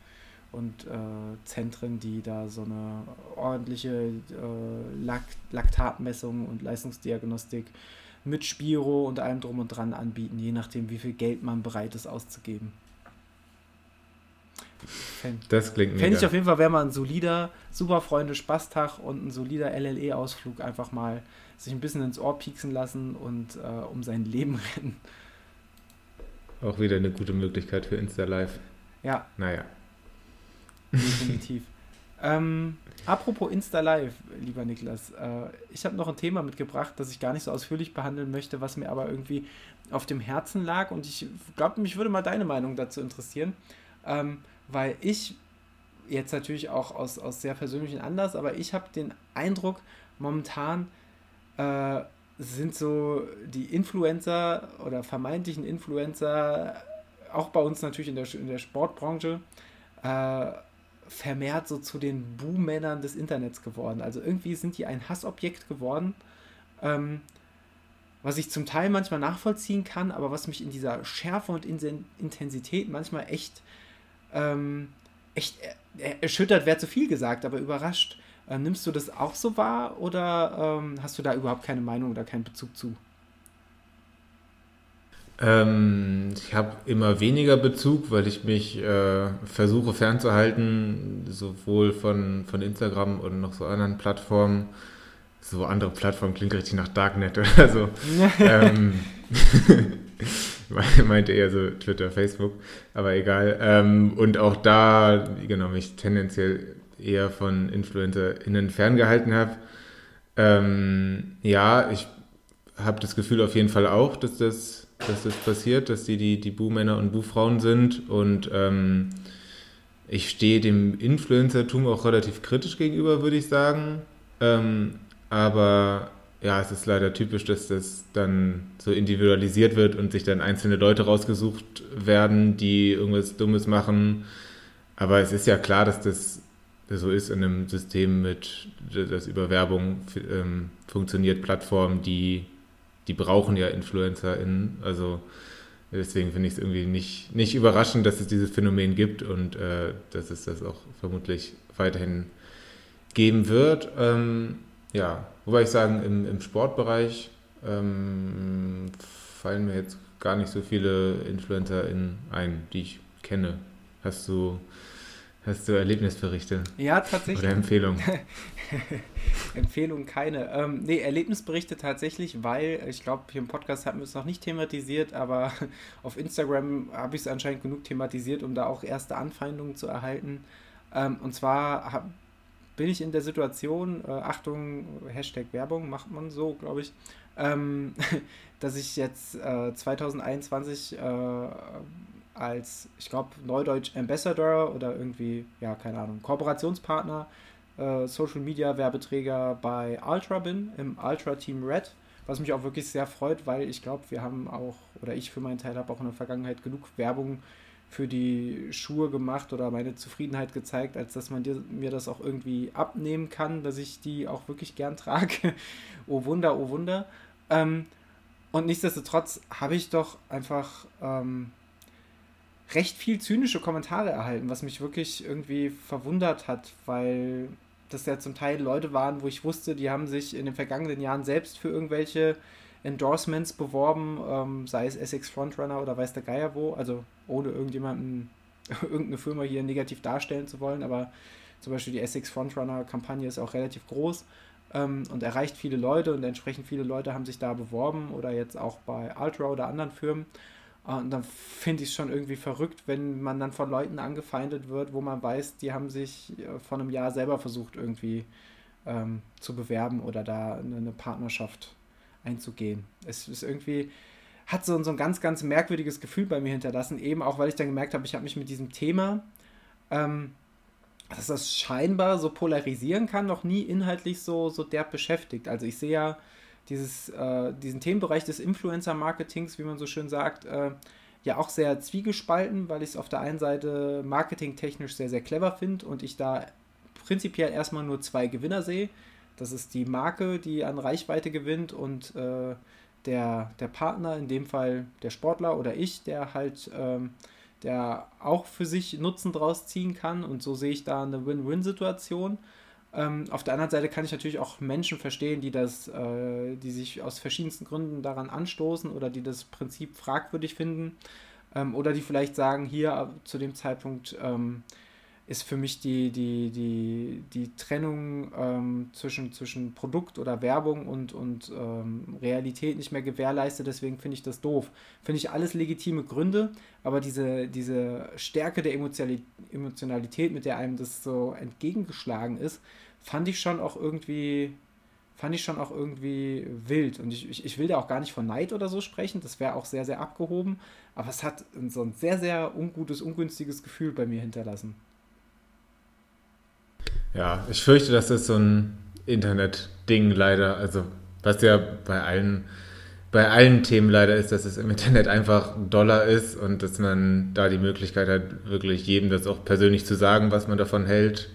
und äh, Zentren, die da so eine ordentliche äh, Lakt Laktatmessung und Leistungsdiagnostik mit Spiro und allem drum und dran anbieten, je nachdem, wie viel Geld man bereit ist auszugeben. Fänd, das klingt Fände ich auf jeden Fall, wäre mal ein solider Superfreunde-Spaßtag und ein solider LLE-Ausflug einfach mal sich ein bisschen ins Ohr pieksen lassen und äh, um sein Leben rennen. Auch wieder eine gute Möglichkeit für Insta Live. Ja. Naja. Definitiv. ähm, apropos Insta Live, lieber Niklas, äh, ich habe noch ein Thema mitgebracht, das ich gar nicht so ausführlich behandeln möchte, was mir aber irgendwie auf dem Herzen lag und ich glaube, mich würde mal deine Meinung dazu interessieren, ähm, weil ich jetzt natürlich auch aus, aus sehr persönlichen Anlass, aber ich habe den Eindruck, momentan äh, sind so die Influencer oder vermeintlichen Influencer, auch bei uns natürlich in der, in der Sportbranche, äh, vermehrt so zu den Buhmännern des Internets geworden. Also irgendwie sind die ein Hassobjekt geworden, ähm, was ich zum Teil manchmal nachvollziehen kann, aber was mich in dieser Schärfe und Intensität manchmal echt, ähm, echt erschüttert, wäre zu viel gesagt, aber überrascht. Äh, nimmst du das auch so wahr oder ähm, hast du da überhaupt keine Meinung oder keinen Bezug zu? Ähm, ich habe immer weniger Bezug, weil ich mich äh, versuche fernzuhalten, sowohl von, von Instagram und noch so anderen Plattformen. So andere Plattformen klingt richtig nach Darknet oder so. ähm, meinte eher so Twitter, Facebook, aber egal. Ähm, und auch da, genau, mich tendenziell eher von InfluencerInnen ferngehalten habe. Ähm, ja, ich habe das Gefühl auf jeden Fall auch, dass das, dass das passiert, dass die die, die Buhmänner und Buhfrauen sind. Und ähm, ich stehe dem Influencertum auch relativ kritisch gegenüber, würde ich sagen. Ähm, aber ja, es ist leider typisch, dass das dann so individualisiert wird und sich dann einzelne Leute rausgesucht werden, die irgendwas Dummes machen. Aber es ist ja klar, dass das so ist in einem System mit, das über Werbung ähm, funktioniert, Plattformen, die, die brauchen ja InfluencerInnen. Also deswegen finde ich es irgendwie nicht, nicht überraschend, dass es dieses Phänomen gibt und äh, dass es das auch vermutlich weiterhin geben wird. Ähm, ja, wobei ich sagen, im, im Sportbereich ähm, fallen mir jetzt gar nicht so viele InfluencerInnen ein, die ich kenne. Hast du Hast du Erlebnisberichte? Ja, tatsächlich. Oder Empfehlungen? Empfehlungen keine. Ähm, nee, Erlebnisberichte tatsächlich, weil ich glaube, hier im Podcast hatten wir es noch nicht thematisiert, aber auf Instagram habe ich es anscheinend genug thematisiert, um da auch erste Anfeindungen zu erhalten. Ähm, und zwar hab, bin ich in der Situation, äh, Achtung, Hashtag Werbung macht man so, glaube ich, ähm, dass ich jetzt äh, 2021 äh, als, ich glaube, Neudeutsch Ambassador oder irgendwie, ja, keine Ahnung, Kooperationspartner, äh, Social Media Werbeträger bei Ultra bin, im Ultra Team Red, was mich auch wirklich sehr freut, weil ich glaube, wir haben auch, oder ich für meinen Teil habe auch in der Vergangenheit genug Werbung für die Schuhe gemacht oder meine Zufriedenheit gezeigt, als dass man dir, mir das auch irgendwie abnehmen kann, dass ich die auch wirklich gern trage. oh Wunder, oh Wunder. Ähm, und nichtsdestotrotz habe ich doch einfach ähm, recht viel zynische Kommentare erhalten, was mich wirklich irgendwie verwundert hat, weil das ja zum Teil Leute waren, wo ich wusste, die haben sich in den vergangenen Jahren selbst für irgendwelche Endorsements beworben, ähm, sei es Essex Frontrunner oder weiß der Geier wo, also ohne irgendjemanden, irgendeine Firma hier negativ darstellen zu wollen, aber zum Beispiel die Essex Frontrunner Kampagne ist auch relativ groß ähm, und erreicht viele Leute und entsprechend viele Leute haben sich da beworben oder jetzt auch bei Ultra oder anderen Firmen. Und dann finde ich es schon irgendwie verrückt, wenn man dann von Leuten angefeindet wird, wo man weiß, die haben sich äh, vor einem Jahr selber versucht, irgendwie ähm, zu bewerben oder da eine Partnerschaft einzugehen. Es ist irgendwie, hat so, so ein ganz, ganz merkwürdiges Gefühl bei mir hinterlassen, eben auch, weil ich dann gemerkt habe, ich habe mich mit diesem Thema, ähm, dass das scheinbar so polarisieren kann, noch nie inhaltlich so, so derb beschäftigt. Also ich sehe ja dieses, äh, diesen Themenbereich des Influencer-Marketings, wie man so schön sagt, äh, ja auch sehr zwiegespalten, weil ich es auf der einen Seite marketingtechnisch sehr, sehr clever finde und ich da prinzipiell erstmal nur zwei Gewinner sehe. Das ist die Marke, die an Reichweite gewinnt und äh, der, der Partner, in dem Fall der Sportler oder ich, der halt ähm, der auch für sich Nutzen draus ziehen kann und so sehe ich da eine Win-Win-Situation. Ähm, auf der anderen Seite kann ich natürlich auch Menschen verstehen, die das, äh, die sich aus verschiedensten Gründen daran anstoßen oder die das Prinzip fragwürdig finden ähm, oder die vielleicht sagen, hier äh, zu dem Zeitpunkt ähm, ist für mich die, die, die, die Trennung ähm, zwischen, zwischen Produkt oder Werbung und, und ähm, Realität nicht mehr gewährleistet, deswegen finde ich das doof. Finde ich alles legitime Gründe, aber diese, diese Stärke der Emotionalität, mit der einem das so entgegengeschlagen ist, fand ich schon auch irgendwie, fand ich schon auch irgendwie wild. Und ich, ich, ich will da auch gar nicht von Neid oder so sprechen, das wäre auch sehr, sehr abgehoben, aber es hat so ein sehr, sehr ungutes, ungünstiges Gefühl bei mir hinterlassen. Ja, ich fürchte, das ist so ein Internet-Ding leider. Also, was ja bei allen, bei allen Themen leider ist, dass es im Internet einfach ein Dollar ist und dass man da die Möglichkeit hat, wirklich jedem das auch persönlich zu sagen, was man davon hält.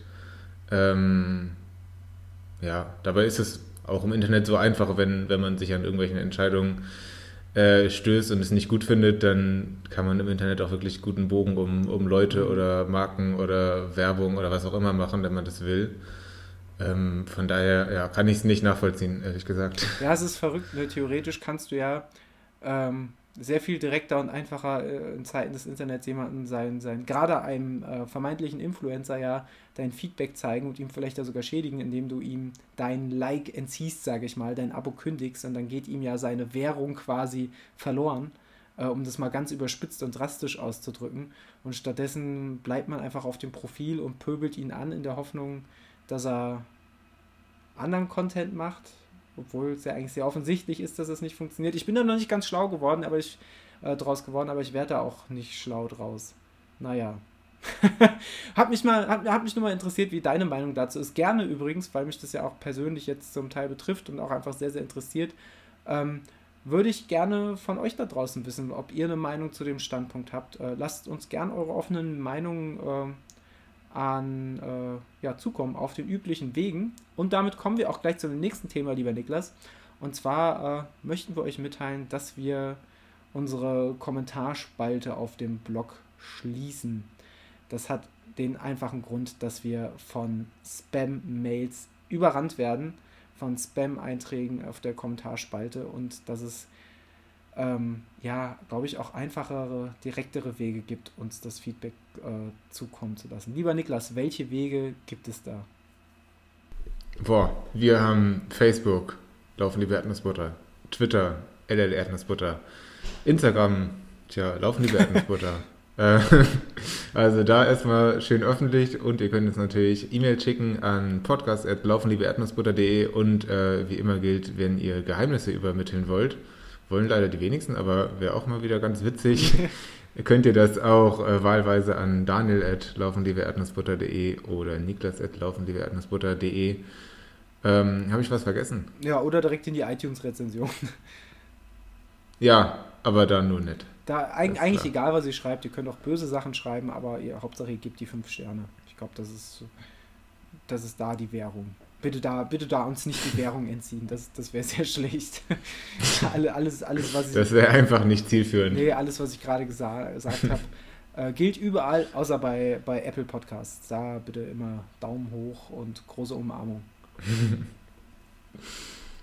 Ähm, ja, dabei ist es auch im Internet so einfach, wenn, wenn man sich an irgendwelchen Entscheidungen äh, stößt und es nicht gut findet, dann kann man im Internet auch wirklich guten Bogen um, um Leute oder Marken oder Werbung oder was auch immer machen, wenn man das will. Ähm, von daher ja, kann ich es nicht nachvollziehen, ehrlich gesagt. Ja, es ist verrückt. Ne? Theoretisch kannst du ja ähm, sehr viel direkter und einfacher äh, in Zeiten des Internets jemanden sein, sein gerade einem äh, vermeintlichen Influencer ja dein Feedback zeigen und ihm vielleicht da sogar schädigen, indem du ihm dein Like entziehst, sage ich mal, dein Abo kündigst und dann geht ihm ja seine Währung quasi verloren, äh, um das mal ganz überspitzt und drastisch auszudrücken. Und stattdessen bleibt man einfach auf dem Profil und pöbelt ihn an in der Hoffnung, dass er anderen Content macht, obwohl es ja eigentlich sehr offensichtlich ist, dass es nicht funktioniert. Ich bin da noch nicht ganz schlau geworden, aber ich äh, draus geworden, aber ich werde da auch nicht schlau draus. Naja. hat mich mal, hat, hat mich nur mal interessiert, wie deine Meinung dazu ist. Gerne übrigens, weil mich das ja auch persönlich jetzt zum Teil betrifft und auch einfach sehr, sehr interessiert. Ähm, würde ich gerne von euch da draußen wissen, ob ihr eine Meinung zu dem Standpunkt habt. Äh, lasst uns gerne eure offenen Meinungen äh, an, äh, ja, zukommen auf den üblichen Wegen. Und damit kommen wir auch gleich zu dem nächsten Thema, lieber Niklas. Und zwar äh, möchten wir euch mitteilen, dass wir unsere Kommentarspalte auf dem Blog schließen. Das hat den einfachen Grund, dass wir von Spam-Mails überrannt werden, von Spam-Einträgen auf der Kommentarspalte und dass es ähm, ja, glaube ich, auch einfachere, direktere Wege gibt, uns das Feedback äh, zukommen zu lassen. Lieber Niklas, welche Wege gibt es da? Boah, wir haben Facebook, Laufen die Erdnussbutter, Twitter, LL Erdnussbutter, Instagram, tja, Laufen die Erdnussbutter, Äh, also da erstmal schön öffentlich und ihr könnt uns natürlich E-Mail schicken an podcast.laufenliebeerdnussbutter.de und äh, wie immer gilt, wenn ihr Geheimnisse übermitteln wollt, wollen leider die wenigsten, aber wäre auch mal wieder ganz witzig, könnt ihr das auch äh, wahlweise an daniel.laufenliebeerdnussbutter.de oder niklas.laufenliebeerdnussbutter.de ähm, Habe ich was vergessen? Ja, oder direkt in die iTunes-Rezension. Ja, aber dann nur nicht. Da eig eigentlich klar. egal, was ihr schreibt. Ihr könnt auch böse Sachen schreiben, aber ihr, Hauptsache ihr gebt die fünf Sterne. Ich glaube, das ist, das ist da die Währung. Bitte da, bitte da uns nicht die Währung entziehen. Das, das wäre sehr schlecht. alles, alles, was ich, das wäre einfach nicht zielführend. Nee, alles, was ich gerade gesa gesagt habe, äh, gilt überall, außer bei, bei Apple Podcasts. Da bitte immer Daumen hoch und große Umarmung.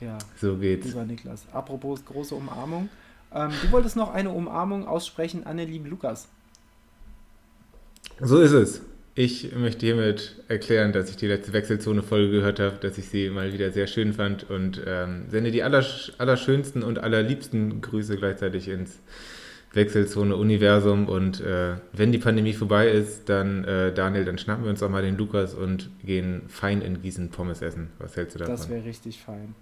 ja. So geht's. Lieber Niklas. Apropos große Umarmung. Ähm, du wolltest noch eine Umarmung aussprechen an den lieben Lukas. So ist es. Ich möchte hiermit erklären, dass ich die letzte Wechselzone-Folge gehört habe, dass ich sie mal wieder sehr schön fand und ähm, sende die allersch allerschönsten und allerliebsten Grüße gleichzeitig ins Wechselzone-Universum. Und äh, wenn die Pandemie vorbei ist, dann, äh, Daniel, dann schnappen wir uns auch mal den Lukas und gehen fein in Gießen Pommes essen. Was hältst du davon? Das wäre richtig fein.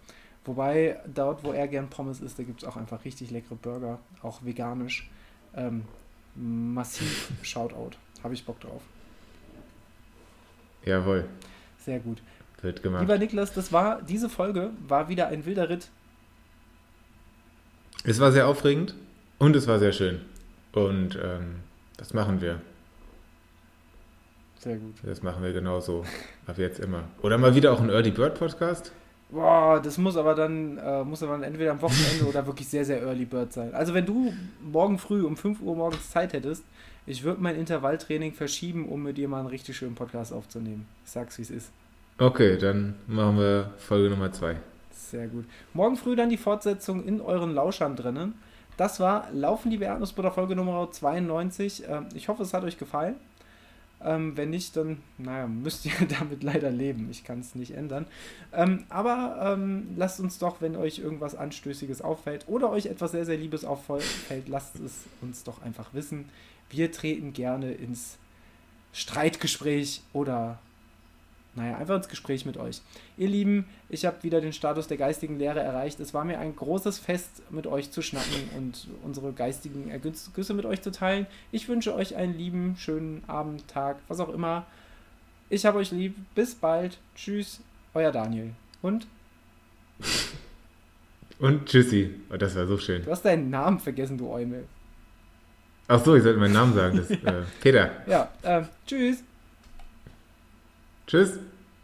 Wobei, dort, wo er gern Pommes isst, da gibt es auch einfach richtig leckere Burger, auch veganisch. Ähm, massiv Shoutout. Habe ich Bock drauf. Jawohl. Sehr gut. Wird gemacht. Lieber Niklas, das war, diese Folge war wieder ein wilder Ritt. Es war sehr aufregend und es war sehr schön. Und ähm, das machen wir. Sehr gut. Das machen wir genauso. Ab jetzt immer. Oder mal wieder auch ein Early Bird Podcast. Boah, das muss aber dann, äh, muss aber dann entweder am Wochenende oder wirklich sehr, sehr Early Bird sein. Also wenn du morgen früh um 5 Uhr morgens Zeit hättest, ich würde mein Intervalltraining verschieben, um mit dir mal einen richtig schönen Podcast aufzunehmen. Ich sag's, wie es ist. Okay, dann machen wir Folge Nummer 2. Sehr gut. Morgen früh dann die Fortsetzung in euren Lauschern drinnen. Das war Laufen die Erdnussbutter Folge Nummer 92. Ähm, ich hoffe, es hat euch gefallen. Ähm, wenn nicht, dann, naja, müsst ihr damit leider leben. Ich kann es nicht ändern. Ähm, aber ähm, lasst uns doch, wenn euch irgendwas Anstößiges auffällt oder euch etwas sehr, sehr Liebes auffällt, lasst es uns doch einfach wissen. Wir treten gerne ins Streitgespräch oder naja, einfach ins Gespräch mit euch. Ihr Lieben, ich habe wieder den Status der geistigen Lehre erreicht. Es war mir ein großes Fest, mit euch zu schnacken und unsere geistigen Ergüsse mit euch zu teilen. Ich wünsche euch einen lieben, schönen Abend, Tag, was auch immer. Ich habe euch lieb. Bis bald. Tschüss, euer Daniel. Und? Und tschüssi. Oh, das war so schön. Du hast deinen Namen vergessen, du Eumel. Ach so, ich sollte meinen Namen sagen. Das, ja. äh, Peter. Ja, äh, tschüss. Tschüss.